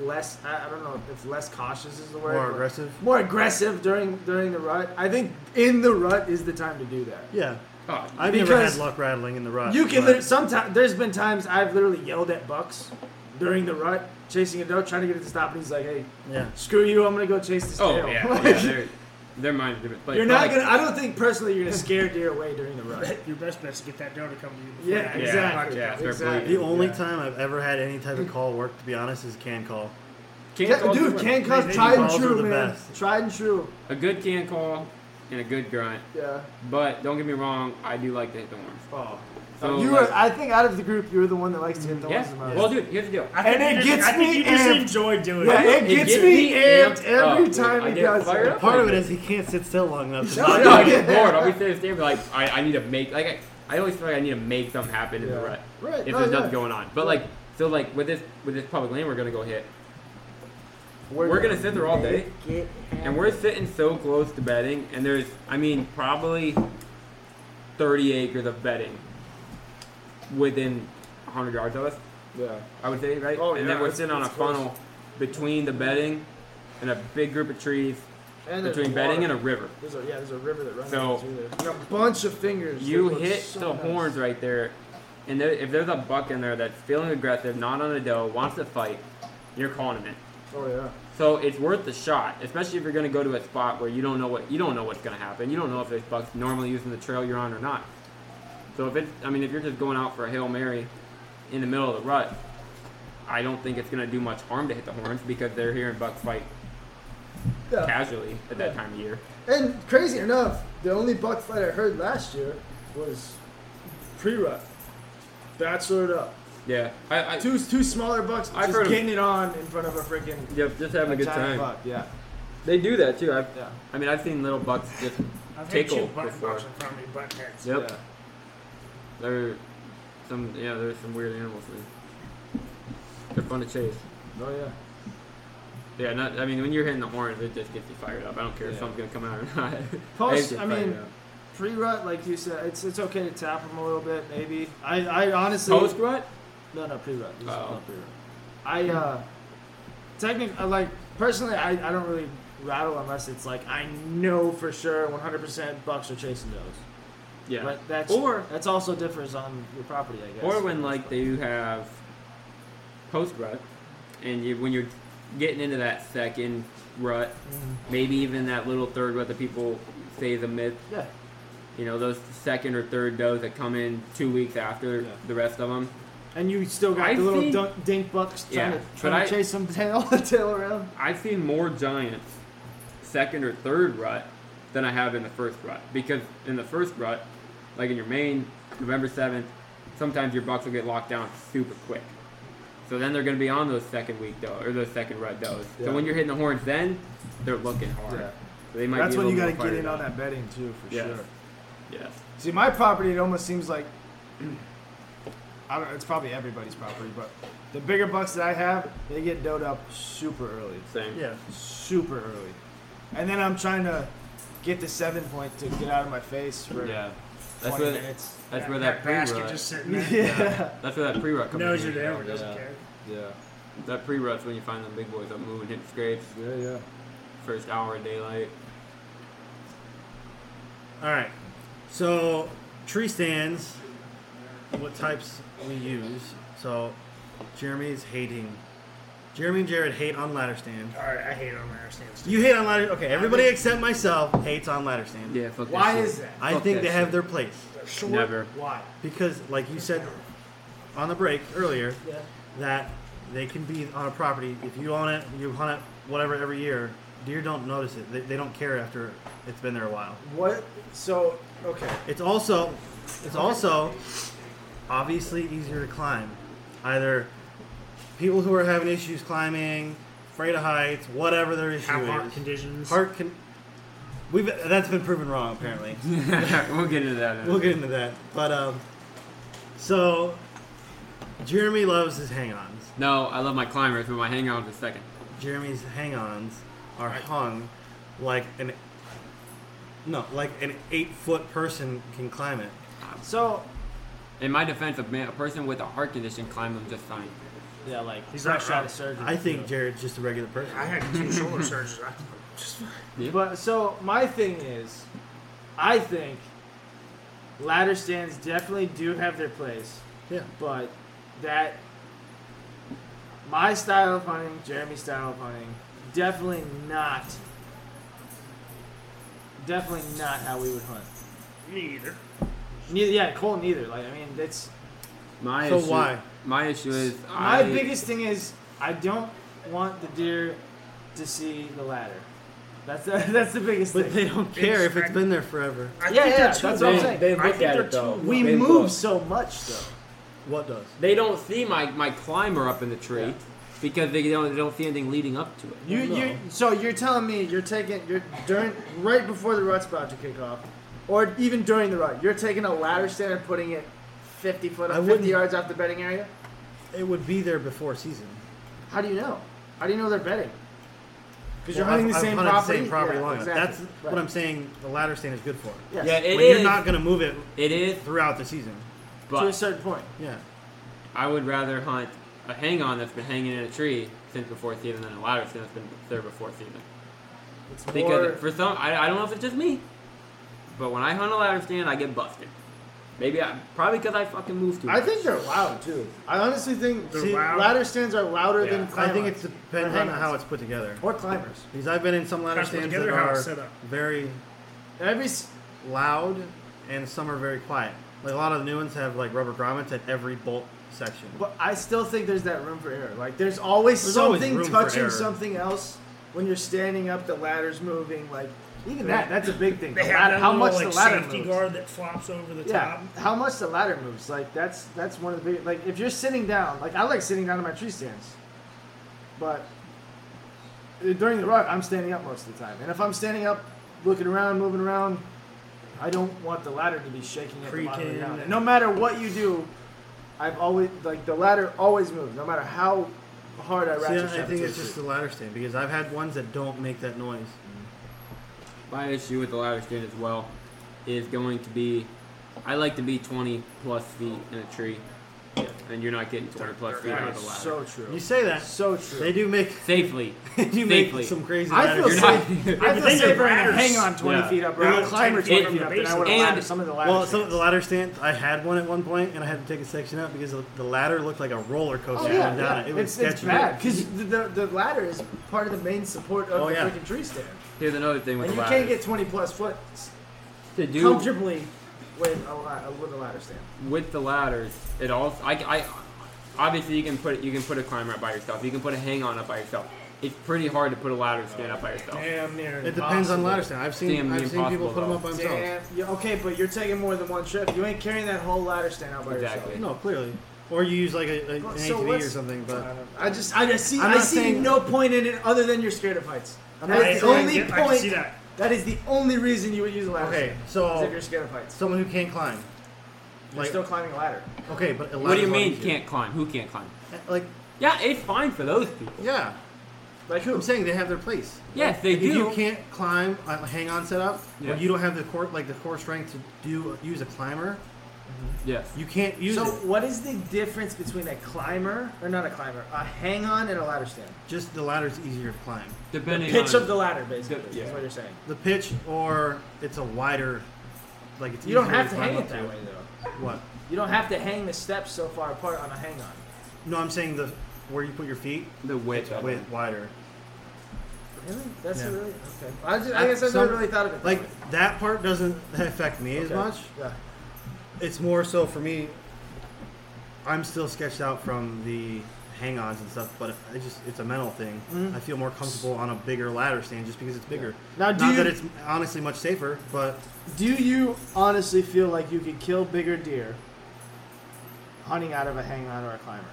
less. I, I don't know if less cautious is the word. More aggressive. More aggressive during during the rut. I think in the rut is the time to do that. Yeah, Oh, I've never had luck rattling in the rut. You can sometimes. There's been times I've literally yelled at bucks during the rut, chasing a doe, trying to get it to stop, and he's like, "Hey, Yeah. screw you! I'm gonna go chase this oh tail." yeah, Like, yeah. They're, they're mind different. But you're not like, gonna. I don't think personally you're gonna scare deer away during the rut. Your best bet is to get that doe to come to you. Yeah, you- exactly. yeah, fair exactly. The only Yeah. time I've ever had any type of call work, to be honest, is a can call. Can Can, calls dude, work. can calls They- they tried and calls are true, the man. best. Tried and true. a good can call and a good grunt. Yeah. But don't get me wrong, I do like to hit the horns. Oh. So you were. I think out of the group, you were the one that likes to hit the yeah. ones the most. Well, dude, here's the deal. I think And it you just- gets I think me you just amped. enjoy doing Yeah, it. it gets me amped every time I he does it. Part of it is he can't sit still long enough. To No, I do know, I it. get bored. I'll be sitting there, like I, I need to make like I, I always feel like I need to make something happen in the Yeah. rut Right. if no, there's yeah. nothing going on. But like so like with this with this public land we're gonna go hit, we're, gonna sit there all day, and we're sitting so close to bedding, and there's I mean probably 30 acres of bedding within 100 yards of us. Yeah. I would say, right? Oh, and yeah, then we're it's- sitting on a it's close. funnel between the bedding and a big group of trees And there's between bedding water. and a river. There's a, yeah, there's a river that runs So- through there. And a bunch of fingers. You that look hit so the nice. horns right there, and there, if there's a buck in there that's feeling aggressive, not on a doe, wants to fight, you're calling him in. Oh yeah. So it's worth the shot, especially if you're going to go to a spot where you don't know what you don't know what's going to happen. You don't know if there's bucks normally using the trail you're on or not. So if it's, I mean, if you're just going out for a hail mary in the middle of the rut, I don't think it's going to do much harm to hit the horns because they're hearing bucks fight Yeah. casually at that Yeah. time of year. And crazy enough, the only buck fight I heard last year was pre-rut. Bachelored up. Yeah, I, I Two two smaller bucks I've just heard of- getting it on in front of a freaking yep, just having a good giant time. buck. Yeah. They do that too. I've, Yeah. I mean, I've seen little bucks just I've had tickle two button before. bucks in front of me, button heads. Yep. Yeah. They're some yeah, there's some weird animals. Man. They're fun to chase. Oh yeah. Yeah, not. I mean, when you're hitting the horns, it just gets you fired up. I don't care if Yeah. something's gonna come out or not. Post- I mean, up. Pre-rut, like you said, it's it's okay to tap them a little bit, maybe. I I honestly post rut. no no pre-rut. This Oh. not pre-rut. I uh, technically like personally, I, I don't really rattle unless it's like I know for sure 100% bucks are chasing those. Yeah. But that's Or- that's also differs on your property, I guess. or when like they have post rut, and you when you're getting into that second rut, Mhm. maybe even that little third rut that people say is a myth. Yeah. You know, those second or third does that come in two weeks after Yeah. the rest of them. And you still got I've the little seen- dunk, dink bucks trying Yeah, to, trying to I- chase some tail tail around. I've seen more giants second or third rut than I have in the first rut. Because in the first rut, like in your main November 7th, sometimes your bucks will get locked down super quick. So then they're going to be on those second week doe or those second rut does. Yeah. So when you're hitting the horns, then they're looking hard. Yeah. So they might That's be a when you little got to more get in fired on that betting too, for Yes. sure. Yes. See, my property, it almost seems like I don't. know, It's probably everybody's property, but the bigger bucks that I have, they get doed up super early, Same. Yeah. super early, and then I'm trying to get the seven point to get out of my face for Yeah. That's 20 where, minutes. that's where that pre basket rut. just sitting there. Yeah, That's where that pre rut comes knows in. you're there, but doesn't Yeah. care. yeah, That pre rut's when you find them big boys up moving, hitting scrapes, yeah, yeah. first hour of daylight. All right. So tree stands. What types we use? So Jeremy's hating. Jeremy and Jared hate on ladder stand. All right, I hate on ladder stands. You hate on ladder. Okay, everybody except myself hates on ladder stand. Yeah, fuck that Why shit. is that? I Fuck think that they have shit. their place They're short. Never. Why? because, like you said on the break earlier, Yeah. that they can be on a property. If you own it, you hunt it, whatever, every year. Deer don't notice it. They, they don't care after it's been there a while. What? So okay. It's also, it's also obviously easier to climb. Either people who are having issues climbing, afraid of heights, whatever their issue Have heart is. conditions. Heart can. We've that's been proven wrong apparently. we'll get into that. we'll get into that, but um, so Jeremy loves his hang-ons. No, I love my climbers, but my hang-ons is second. Jeremy's hang-ons are hung like an no, like an eight-foot person can climb it. So In my defense, a, man, a person with a heart condition climbs them just fine. Yeah, like He's fresh not out of surgery. I think Jared's just a regular person. I had two shoulder surgeries. I just But so my thing is, I think ladder stands definitely do have their place, Yeah. but that my style of hunting, Jeremy's style of hunting, definitely not, definitely not how we would hunt. me either. Neither, yeah, Cole neither. Like I mean, it's My So issue, why? My issue is my I, biggest thing is I don't want the deer to see the ladder. That's the, that's the biggest thing. But thing. they don't care if it's been there forever. I Yeah, think yeah, they're too that's what I'm saying. They I think at they're it though. too we They move look. so much though. What does? They don't see my, my climber up in the tree Yeah. because they don't they don't see anything leading up to it. You, you, so you're telling me you're taking you're during right before the rut's about to kick off, or even during the rut, you're taking a ladder stand and putting it 50 foot, I 50 wouldn't- yards off the bedding area. It would be there before season. How do you know? How do you know they're bedding? Because you're Well, hunting the I've- same I've hunted property. The same property yeah, long enough. exactly. That's Right. what I'm saying. The ladder stand is good for. Yes. Yeah, it when is. you're not going to move it it is, throughout the season. to a but certain point. Yeah. I would rather hunt a hang on that's been hanging in a tree since before season than a ladder stand that's been there before season. It's Because more. for some, I, I don't know if it's just me, but when I hunt a ladder stand, I get busted. Maybe I probably because I fucking moved too I think they're loud too. I honestly think They're see, loud? ladder stands are louder Yeah. than I think it depends on how it's put together. or climbers. Because I've been in some ladder How's put stands together, that how are it's set up? very Every s- loud and some are very quiet. Like a lot of the new ones have like rubber grommets at every bolt section. But I still think there's that room for error. Like there's always There's always something room for touching error. something else when you're standing up. The ladder's moving. Like even that. That's a big thing. They The have ladder, that how little, much like, the ladder safety moves. guard that flops over the Yeah, top. how much the ladder moves. Like that's that's one of the big. Like if you're sitting down, like I like sitting down in my tree stands, but during the rut, I'm standing up most of the time. And if I'm standing up, looking around, moving around, I don't want the ladder to be shaking at the bottom of the ground. And no matter what you do, I've always like the ladder always moves, no matter how hard I See, I think it's just the ladder stand because I've had ones that don't make that noise. My issue with the ladder stand as well is going to be I like to be 20 plus feet in a tree, and you're not getting 20 plus feet out of the ladder. So true. You say that so true. they do make Safely. they do make Safely. some crazy I ladder feel You're stands. not. safe. I but feel then your safer in a ladders- hang on 20 Yeah. feet up or They're a climber 20 feet feet up the than I would a base. ladder. And- Some of the ladders. Well, some of the ladder stand I had one at one point, and I had to take a section out because the, the ladder looked like a roller oh, coaster Oh, yeah, going down yeah. it. It was it's, it's sketchy. bad because the, the, the ladder is part of the main support of Oh, the yeah. freaking tree stand, Here's another thing with the. and the you ladder. can't get 20 plus foot to do comfortably with a, la- with a ladder stand. with the ladders. It all I, I obviously you can put you can put a climber up by yourself. You can put a hang on up by yourself. It's pretty hard to put a ladder stand up by yourself. Damn near. It depends on ladder stand. I've seen Damn I've seen people impossible, put them up by themselves. Damn. Yeah, okay, but you're taking more than one trip. You ain't carrying that whole ladder stand out by Exactly. yourself. No, clearly. Or you use like a, a, an so ATV or what's- something, but don't- I just, I just see, I'm I not see saying- no point in it other than you're scared of heights. That I, is the I only get- I can see point. that. That is the only reason you would use a ladder okay. stand. Is if So you're scared of heights. someone who can't climb, You're like still climbing a ladder. okay, but a What do you ladder's mean easier. can't climb? Who can't climb? Uh, like Yeah, it's fine for those people. yeah, Like who? I'm saying they have their place. Yes, they Like, do. If you can't climb a hang on setup, Yeah. or you don't have the core like the core strength to do use a climber, Mm-hmm. yes. you can't use So, it. what is the difference between a climber or not a climber, a hang on, and a ladder stand? Just the ladder's easier to climb. The Depending pitch on of the ladder, basically, The- yeah. is what you're saying. The pitch, or it's a wider, like it's. You don't easier have to climb hang up it that way, though. What? You don't have to hang the steps so far apart on a hang on. No, I'm saying the where you put your feet, the width it's of way it. wider. Really? That's Yeah. really okay. I, just, I guess I've Some- never really thought of it. that Like way. that part doesn't affect me as Okay. much. Yeah. It's more so for me. I'm still sketched out from the hang-ons and stuff, but I just it's a mental thing. Mhm. I feel more comfortable on a bigger ladder stand just because it's bigger. Now, do Not you, that it's honestly much safer, but do you honestly feel like you could kill bigger deer hunting out of a hang on or a climber?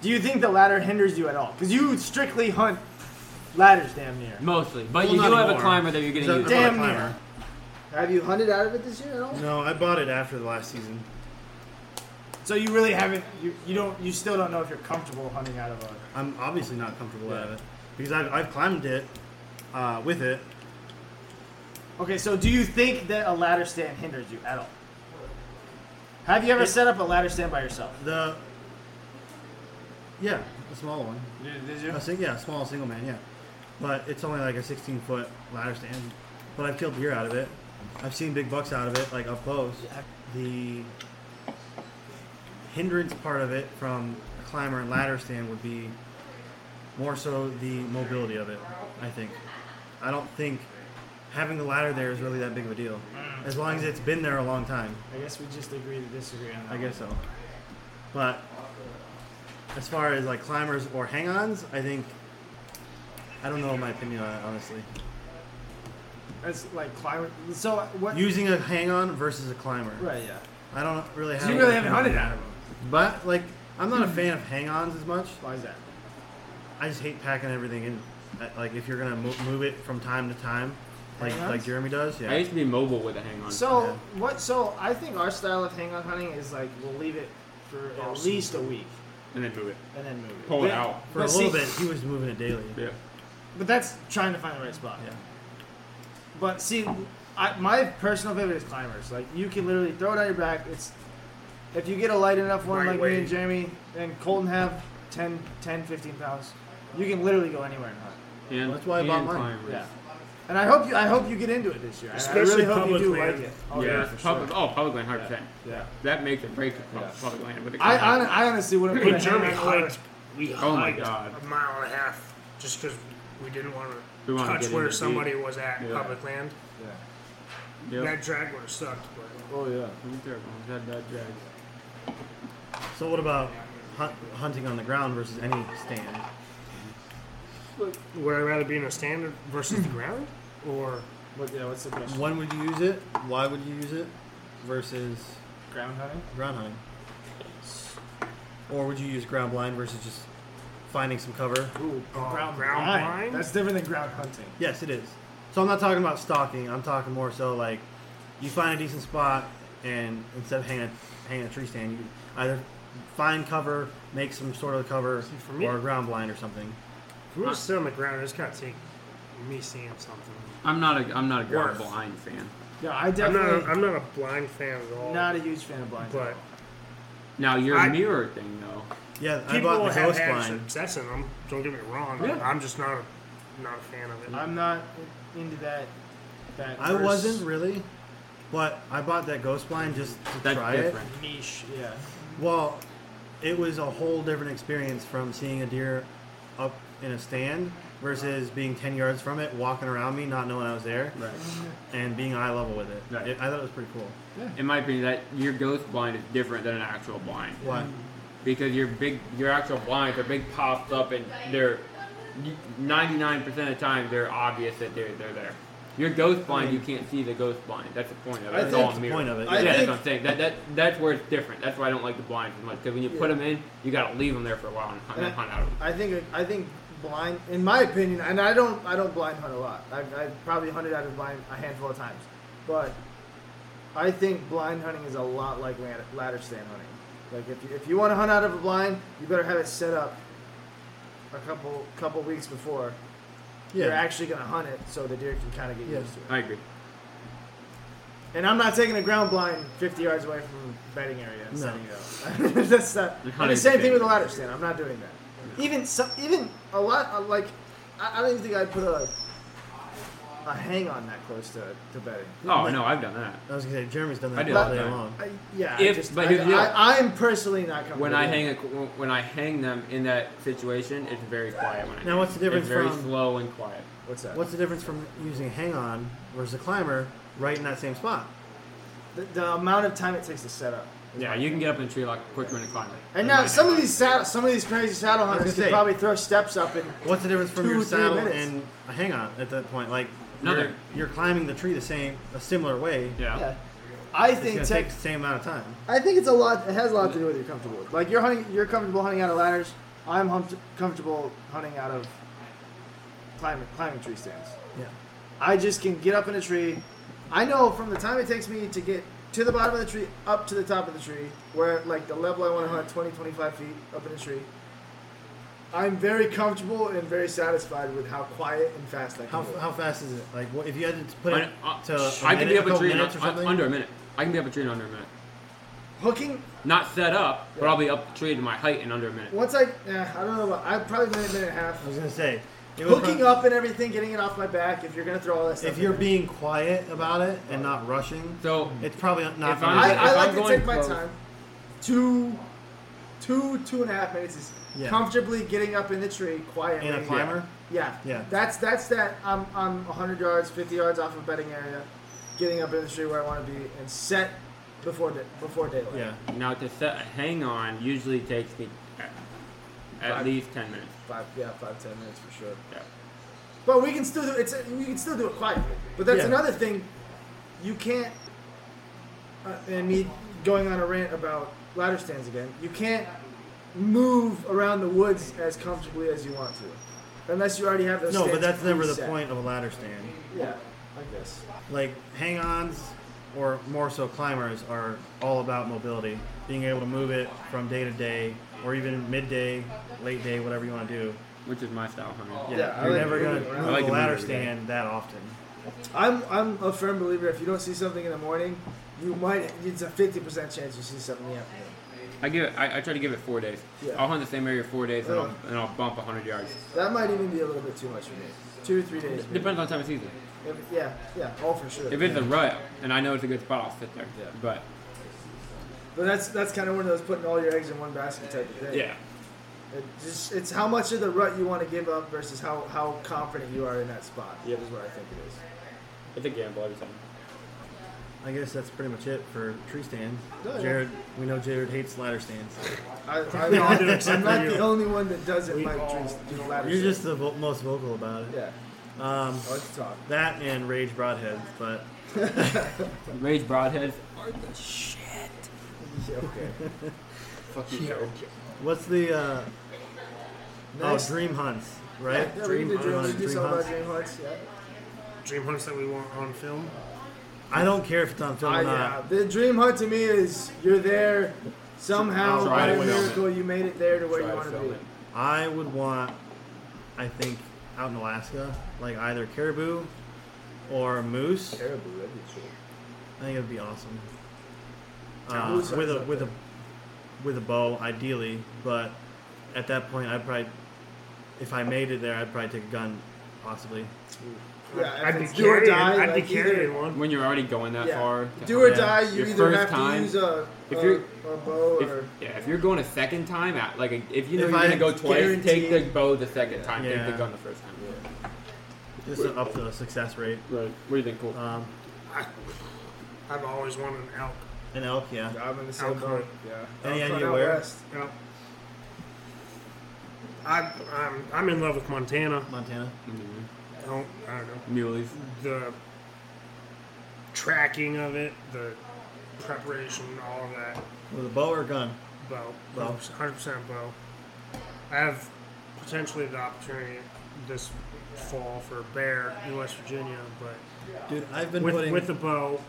Do you think the ladder hinders you at all? Because you strictly hunt ladders, damn near. Mostly, but Well, you not do have a climber that you're going to use. Damn climber. Have you hunted out of it this year at all? No, I bought it after the last season. So you really haven't. You, you don't. You still don't know if you're comfortable hunting out of a. I'm obviously not comfortable out of it because I've, I've climbed it uh, with it. Okay, so do you think that a ladder stand hinders you at all? Have you ever It- set up a ladder stand by yourself? The Yeah, a small one. Did, did you? A sing- yeah, a small single man. Yeah, but it's only like a 16 foot ladder stand. But I've killed deer out of it. I've seen big bucks out of it, like up close. The hindrance part of it from a climber and ladder stand would be more so the mobility of it. I think. I don't think having the ladder there is really that big of a deal, as long as it's been there a long time. I guess we just agree to disagree on that. I guess so. But as far as like climbers or hang-ons, I think I don't know my opinion on it honestly. It's like climate. So what? Using a hang-on versus a climber, right? Yeah. I don't really have. So you really haven't hunted on out of them. But like, I'm not a fan of hang-ons as much. Why is that? I just hate packing everything in. Uh, Like if you're gonna mo- move it from time to time, like Hang-ons? like Jeremy does, yeah. I used to be mobile with a hang on. So Yeah. what? So I think our style of hang-on hunting is like we'll leave it for at least a week and then move it. and then move it. Pull it But- out. For a but little see- bit, he was moving it daily. Yeah. But that's trying to find the right spot. Yeah. But see, I, my personal favorite is climbers. Like you can literally throw it on your back. It's if you get a light enough one like me Lightweight. and Jeremy and Colton have 10, 10 15 pounds, you can literally go anywhere and hunt. And, That's why I bought mine. climbers. Yeah. And I hope you, I hope you get into it this year. I- I Especially really hope you do land. like it. Oh yeah, yeah, public, sure. oh, public land, hundred percent. Yeah. That makes or breaks a pub- Yeah. public land. With a I, climber. I, I honestly wouldn't put In a Germany, hiked, we Oh my hiked God. a mile and a half just because we didn't want We wanna touch get where into somebody was at Yeah. public land. Yep. That drag would have sucked. But Oh yeah. Be careful. I've had bad drags. So what about hunt, hunting on the ground versus any stand? would I rather be in a standard versus the ground, or What, yeah. What's the question? When would you use it? Why would you use it? Versus Ground hunting. ground hunting? Or would you use ground blind versus just finding some cover? Ooh, Oh, ground, ground blind. blind? That's different than ground hunting. Yes, it is. So I'm not talking about stalking. I'm talking more so like you find a decent spot and instead of hanging a, hanging a tree stand, you either find cover, make some sort of cover, for me- or a ground blind or something. if we were to sit on the ground, it's gotta take me seeing something. I'm not a I'm not a ground Worth. blind fan. Yeah, I I'm not. definitely A, I'm not a blind fan at all. not a huge fan of blind. but Now your I- mirror thing though. Yeah, I people bought the have ghost had blind. success in them. Don't get me wrong. Yeah. I'm just not a, not a fan of it. I'm not into that. That I verse wasn't really, but I bought that ghost blind just to That's try it. different. niche. Yeah. Well, it was a whole different experience from seeing a deer up in a stand versus being 10 yards from it, walking around me, not knowing I was there, Right. and being eye level with it. Right. It- I thought it was pretty cool. In my opinion, that your ghost blind is different than an actual blind Why? because your big your actual blinds are big popped up and they're 99% of the time they're obvious that they're they're there. Your ghost blind, you can't see the ghost blind. That's the point of it. I That's all That's a the mirror. point of it. Yeah, I that's what I'm saying. That, that that's where it's different. That's why I don't like the blinds as much because when you put them in, you got to leave them there for a while and hunt, And hunt out of them. I think I think blind, in my opinion, and I don't I don't blind hunt a lot. I've, I've probably hunted out of blind a handful of times, but I think blind hunting is a lot like ladder, ladder stand hunting. Like if you, if you want to hunt out of a blind, you better have it set up a couple couple weeks before you're actually going to hunt it, so the deer can kind of get Yeah. used to it. I agree. And I'm not taking a ground blind 50 yards away from the bedding area and No. setting it up. That's not. And And the same thing with the the ladder stand. I'm not doing that. Even some, even a lot uh, like I, I don't even think I'd put a a hang on that close to, to bedding. Oh no, I've done that. I was going to say, Jeremy's done I that did all all the day time. long. I, yeah, I If- just, but I, here's the deal. I, I'm personally not comfortable. When I hang a, when I hang them in that situation, it's very quiet. When I Now, what's the difference It's very from- slow and quiet. what's that? What's the difference from using hang on versus a climber right in that same spot? the, the amount of time it takes to set up? Yeah, you can get up in a tree like quicker than a climber. And now some of these saddle, some of these crazy saddle hunters gonna can probably throw steps up and What's the difference from Two, your saddle minutes. and a hang on at that point? Like, No, you're, they're- you're climbing the tree the same, a similar way. Yeah. yeah. I It's think going to tech, take the same amount of time. I think it's a lot. It has a lot to do with you're comfortable with. Like you're hunting, you're comfortable hunting out of ladders. I'm hum- comfortable hunting out of climbing climbing tree stands. Yeah. I just can get up in a tree. I know from the time it takes me to get to the bottom of the tree, up to the top of the tree, where like the level I want to hunt, 20, 25 feet up in the tree. I'm very comfortable and very satisfied with how quiet and fast I can How, go. how fast is it? Like, what, if you had to put I, it uh, to a I can minute, be up a couple tree in minutes or something? under a minute. I can be up a tree in under a minute. hooking Not set up, but Yeah. I'll be up the tree to my height in under a minute. once I eh, I don't know about I probably minute minute and a half. I was gonna say, Hooking prob- up and everything, getting it off my back. If you're gonna throw all that stuff, If you're there. being quiet about it and not rushing, So it's probably not. If I'm- I, if I like I'm to going take my close- time. Two, two, two and a half minutes is Yeah. comfortably getting up in the tree quietly. in a climber. Yeah. Yeah. That's that's that. I'm I'm 100 yards, 50 yards off of bedding area, getting up in the tree where I want to be and set before day, before daylight. Yeah. now to set a hang on usually takes me at, at Five. least ten minutes. Five, yeah, five, ten minutes for sure. Yeah. But we can still do it's we can still do it quietly. But that's Yeah. another thing. You can't. Uh, and me going on a rant about ladder stands again. You can't move around the woods as comfortably as you want to, unless you already have those. No, but that's never the preset. point of a ladder stand. Yeah, I guess. Like hang-ons, or more so climbers, are all about mobility. Being able to move it from day to day, or even midday, late day, whatever you want to do. Which is my style, honey. Yeah, Yeah, I you're like never gonna moving move I like a to ladder every day. stand that often. I'm I'm a firm believer. If you don't see something in the morning, you might. It's a 50 percent chance you see something in the afternoon. I give it. I, I try to give it four days. Yeah. I'll hunt the same area four days, and I'll, and I'll bump hundred yards. That might even be a little bit too much for me. Two or three days. maybe. Depends on time of season. If, yeah, yeah, all for sure. If it's a rut and I know it's a good spot, I'll sit there. Yeah. But But that's that's kind of one of those putting all your eggs in one basket type of thing. yeah, It just it's how much of the rut you want to give up versus how, how confident you are in that spot. Yeah, Is what I think it is. it's a gamble every time. I guess that's pretty much it for tree stands. Yeah. Jared, we know Jared hates ladder stands. I, We all do I, except I'm not the only one that doesn't We like all trees, ladder You're stands. just the vo- most vocal about it. yeah. Um, I like to talk. that and rage broadheads, but Rage broadheads are the shit. Yeah, okay. Fuck you, Joe. what's the uh, oh dream hunts, right? Yeah, we can do Dream dream, hunts, we can do dream something hunts. dream hunts. Yeah. Dream hunts that we want on film. I don't care if it's on film I, or yeah, not. the dream hunt to me is you're there somehow Try by to a film miracle you made it there to where Try you to want to film be. it. I would want, I think, out in Alaska, like either caribou or moose. Caribou, that'd be cool. I think it would be awesome. Uh, moose with a sounds with a with a bow, ideally, but at that point, I'd probably, if I made it there, I'd probably take a gun, possibly. Yeah, I'd be it's do or carrying. die, I'd like either- carrying one. When you're already going that Yeah. far, Do or Yeah. die, you Your either have time- to use a, if a, you're- a bow If, or yeah, if you're going a second time, at, like if you know If you're I gonna go twice, take the bow the second time, take Yeah. the gun the first time. Just to up the success rate. Right. What do you think, Cool? Um, I, I've always wanted an elk. an elk, yeah. I'm in the same Elk boat. Yeah. Any Elk idea out where? west. You I, I'm I'm in love with Montana. Montana. Mhm. I don't I don't know Muleys. the tracking of it, the preparation, all of that. With a bow or gun. Bow, Bow. hundred percent bow. I have potentially the opportunity this fall for a bear in West Virginia, but Dude, I've been with putting. with the bow.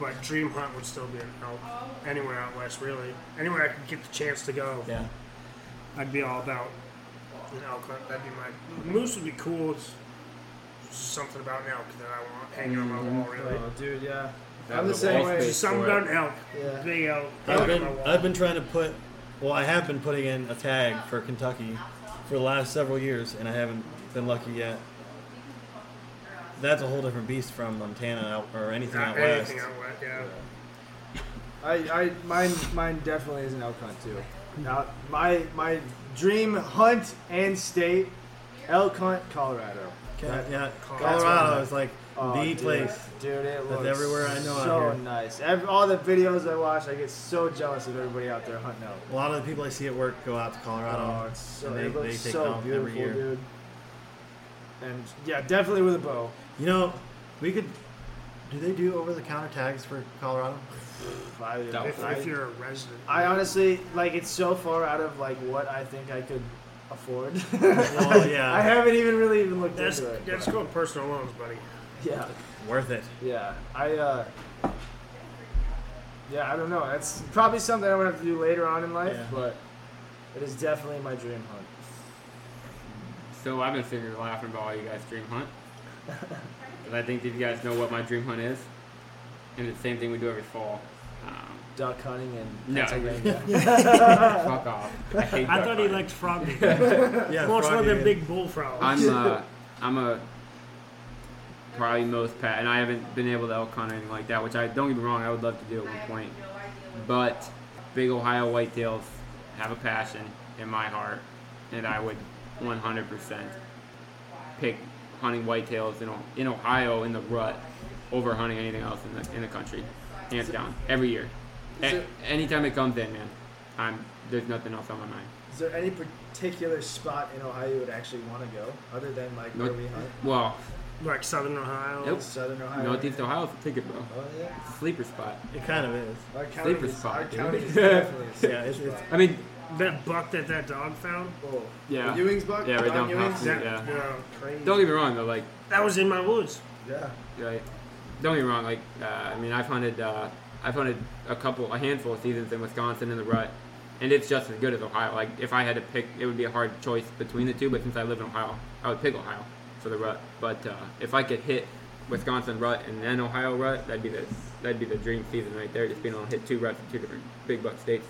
But dream hunt would still be an elk anywhere out west, really. Anywhere I could get the chance to go, yeah. I'd be all about an elk hunt. That'd be my moose would be cool. It's just something about an elk that I want hanging on my mm, wall, really. Oh, dude, yeah. I'm the was same way. space Just something about an elk, Yeah. big elk. I've been. I've been trying to put well I have been putting in a tag for Kentucky for the last several years and I haven't been lucky yet. That's a whole different beast from Montana out, or anything Not out west. anything out west, yeah. I, I mine mine definitely is an elk hunt too. Now my my dream hunt and state elk hunt Colorado. That- yeah, Colorado is like Oh, the dude. place. Dude, it looks everywhere I know so nice. Every, all the videos I watch, I get so jealous of everybody out there hunting elk. A lot of the people I see at work go out to Colorado. Oh, it's so, and they- it looks so beautiful, year. dude. And yeah, definitely with a bow. You know, we could. Do they do over the counter tags for Colorado? I, If- If, I, if you're a resident. I honestly like it's so far out of like what I think I could afford. Well, yeah. I haven't even really even looked That's, into it. that's called personal loans, buddy. Yeah, Worth it. yeah. I uh, yeah, I don't know. That's probably something I'm gonna have to do later on in life, Yeah. but it is definitely my dream hunt. So I've been sitting here laughing about all you guys dream hunt. 'Cause I think that you guys know what my dream hunt is. And it's the same thing we do every fall. Duck hunting in No. Pennsylvania. Fuck off. I hate I duck thought he liked frog meat. Yeah, Wants one frog of them meat. big bullfrogs. I'm uh, I'm a probably most pat, and I haven't been able to elk hunt or anything like that. Which I don't get me wrong, I would love to do at one point. But big Ohio whitetails have a passion in my heart, and I would 100% pick hunting whitetails in, in Ohio in the rut over hunting anything else in the in the country, hands down, every year. Is A- it- anytime it comes in, man, I'm there's nothing else on my mind. Is there any particular spot in Ohio you would actually want to go, other than like where we hunt? Well, like Southern Ohio. Nope. Southern Ohio. Northeast Ohio's a ticket, bro. Oh yeah. It's a sleeper spot. It kind of is. Our county Sleeper is, spot, our dude. county is definitely a Yeah, it's, sleeper it's, spot. I mean, That buck that that dog found. Oh. Yeah. The Ewing's buck? Yeah, right Don down Ewing's? Hofstra, That, yeah. yeah. Crazy. don't get me wrong though. Like, that was in my woods. Yeah. right? Don't get me wrong. Like, uh, I mean, I've hunted, uh, I've hunted a couple, a handful of seasons in Wisconsin in the rut, and it's just as good as Ohio. Like, if I had to pick, it would be a hard choice between the two. But since I live in Ohio, I would pick Ohio for the rut. But uh, if I could hit Wisconsin rut and then Ohio rut, that'd be the that'd be the dream season right there. Just being able to hit two ruts in two different big buck states.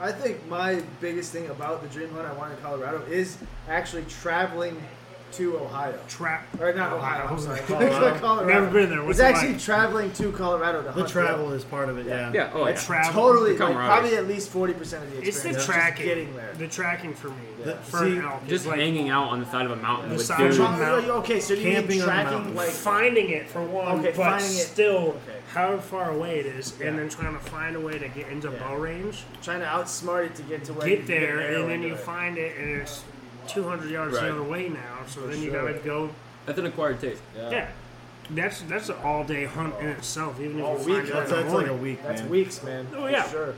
I think my biggest thing about the dream hunt I want in Colorado is actually traveling to Ohio. Trap. Or not Ohio, I'm sorry. Colorado. Colorado. Never been there. What's it's it actually like? traveling to Colorado to the hunt. travel is part of it. Yeah. Yeah. Oh Like, yeah. travel. Totally, The like, probably at least forty percent of the experience. It's experience. the just tracking. getting there. The tracking for me. The- for see, an elk. Just like hanging out on the side of a mountain The with side of dudes. a Tra- mountain. okay, so you mean Camping on tracking like finding it for one, Okay, but finding it. still Okay. how far away it is, Yeah. and then trying to find a way to get into Yeah. bow range. trying to outsmart it to get to where you Get can there, an arrow and then you it. find it, and it's 200 yards Right. the other way now. So For then you sure. gotta go. That's an acquired taste. Yeah. That's that's an all day hunt in oh. itself, even if you week, find it That's, in that's like a morning. week, That's man. weeks, man. Oh, for yeah. sure.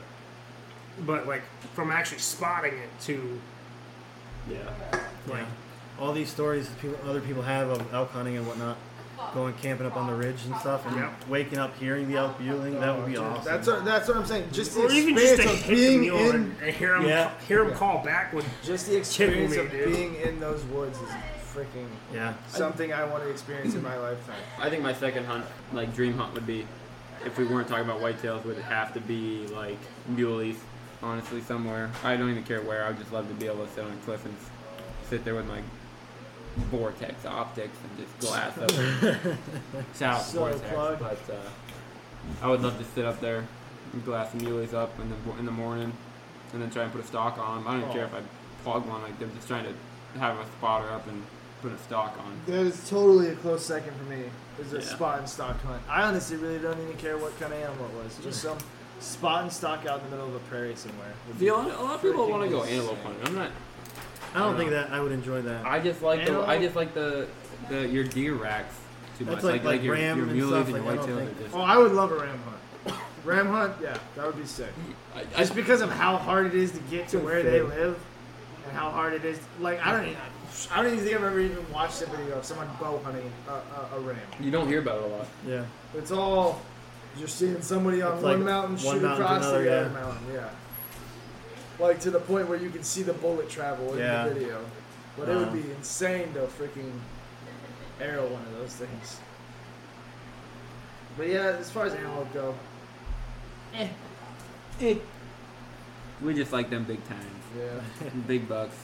But like from actually spotting it to Yeah. like Yeah. All these stories people, other people have of elk hunting and whatnot, going camping up on the ridge and stuff, and Yep. waking up hearing the elk bugling, that would be awesome. That's what, that's what I'm saying. Just the or even just experience to of hit the being in, and, and hear him Yeah. hear him call back with just the experience me, of dude. being in those woods is freaking yeah. something I want to experience in my lifetime. I think my second hunt, like dream hunt, would be if we weren't talking about whitetails, would have to be like muleys. Honestly, somewhere I don't even care where. I would just love to be able to sit on a cliff and sit there with my vortex optics and just glass up. Shout out So vortex, plug. but uh, I would love to sit up there and glass the muleys up in the in the morning, and then try and put a stock on 'em. I don't even care if I plug one. Like I'm just trying to have a spotter up and put a stock on. That is totally a close second for me. Is a Yeah. spot and stock hunt. I honestly really don't even care what kind of animal it was. Just some spot and stock out in the middle of a prairie somewhere. would See, a lot, a lot of people want to go antelope hunting. I'm not. I don't think that I would enjoy that. I just like the Antelope? I just like the the your deer racks too That's much. like- Like like your, ram your and muleys stuff, and your like, I don't whitetails are just. Oh, I would love a ram hunt. Ram hunt, yeah, that would be sick. I, I, Just because of how hard it is to get to where they live, and how hard it is. Like I don't, even, I don't even think I've ever even watched a video of someone bow hunting a, a, a ram. you don't hear about it a lot. yeah. It's all you're seeing somebody on It's one like mountain one shoot mountain to across another, the other yeah. mountain. Yeah. Like to the point where you can see the bullet travel in Yeah. the video. But it would Um, be insane to freaking arrow one of those things. But yeah, as far as antelope go, Eh. We just like them big times, yeah. big bucks.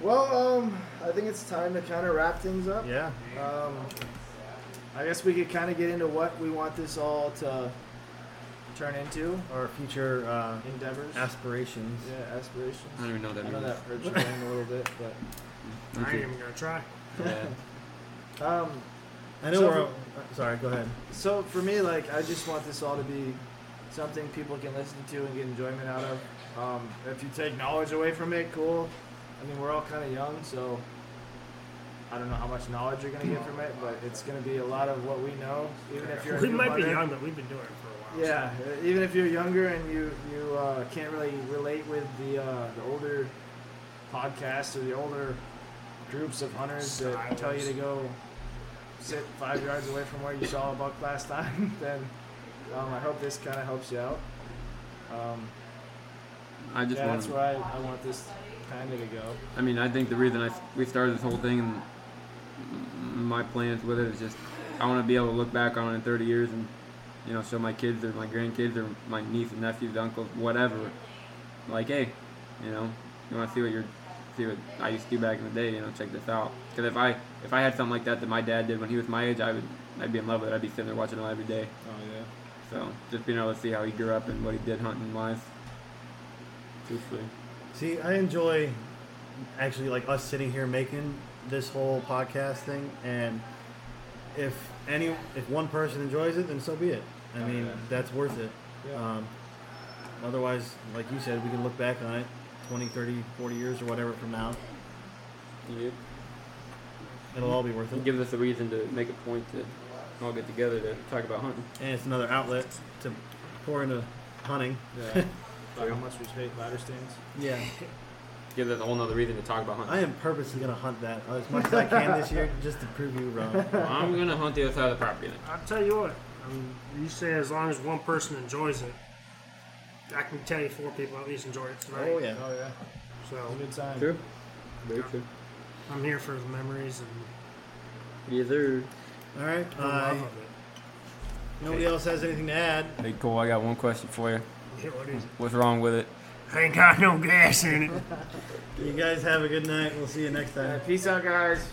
Well, um, I think it's time to kind of wrap things up. Yeah. Um, I guess we could kind of get into what we want this all to turn into Our future uh, endeavors. aspirations. yeah, aspirations. I don't even know what I that know means. that hurts your brain a little bit, but I too. ain't even gonna try. Yeah. um, I know So- we're. uh, sorry, go ahead. so for me, like, I just want this all to be something people can listen to and get enjoyment out of. Um, if you take knowledge away from it, cool. I mean, we're all kind of young, so I don't know how much knowledge you're gonna get from it, but it's gonna be a lot of what we know. Even if you're We new might be young, but we've been doing it for a while. Yeah, uh, even if you're younger and you you uh, can't really relate with the uh, the older podcasts or the older groups of hunters that tell you to go sit five yards away from where you saw a buck last time, then um, I hope this kind of helps you out. Um, I just yeah, want. that's where I, I want this kind of to go. I mean, I think the reason I we started this whole thing and my plans with it is just I want to be able to look back on it in 30 years and you know, show my kids or my grandkids or my niece and nephews, uncles, whatever. Like, hey, you know, you want to see what you're, see what I used to do back in the day. You know, check this out. Because if I if I had something like that that my dad did when he was my age, I would I'd be in love with it. I'd be sitting there watching him every day. Oh yeah. So just being able to see how he grew up and what he did hunting wise. Truthfully. See, I enjoy actually like us sitting here making this whole podcast thing, and if any, if one person enjoys it, then so be it. I Oh, mean, yeah. that's worth it. Yeah. Um, otherwise, like you said, we can look back on it 20, 30, 40 years or whatever from now. Yeah. It'll all be worth It it. gives us a reason to make a point to all get together to talk about hunting. And it's another outlet to pour into hunting. Yeah. Like how much we hate ladder stands. Yeah. Gives us a whole nother reason to talk about hunting. I am purposely going to hunt that as much as I can this year just to prove you wrong. Well, I'm gonna hunt the other side of the property then. I'll tell you what. I mean, you say as long as one person enjoys it, I can tell you four people at least enjoy it tonight. Oh, yeah. Oh yeah. So A good sign. True. Very true. I'm here for the memories and Yes, sir. All right. the Uh, love of it. nobody else has anything to add. Hey, Cole, I got one question for you. Yeah, what is it? What's wrong with it? Ain't got no gas in it. You guys have a good night. We'll see you next time. Peace out, guys.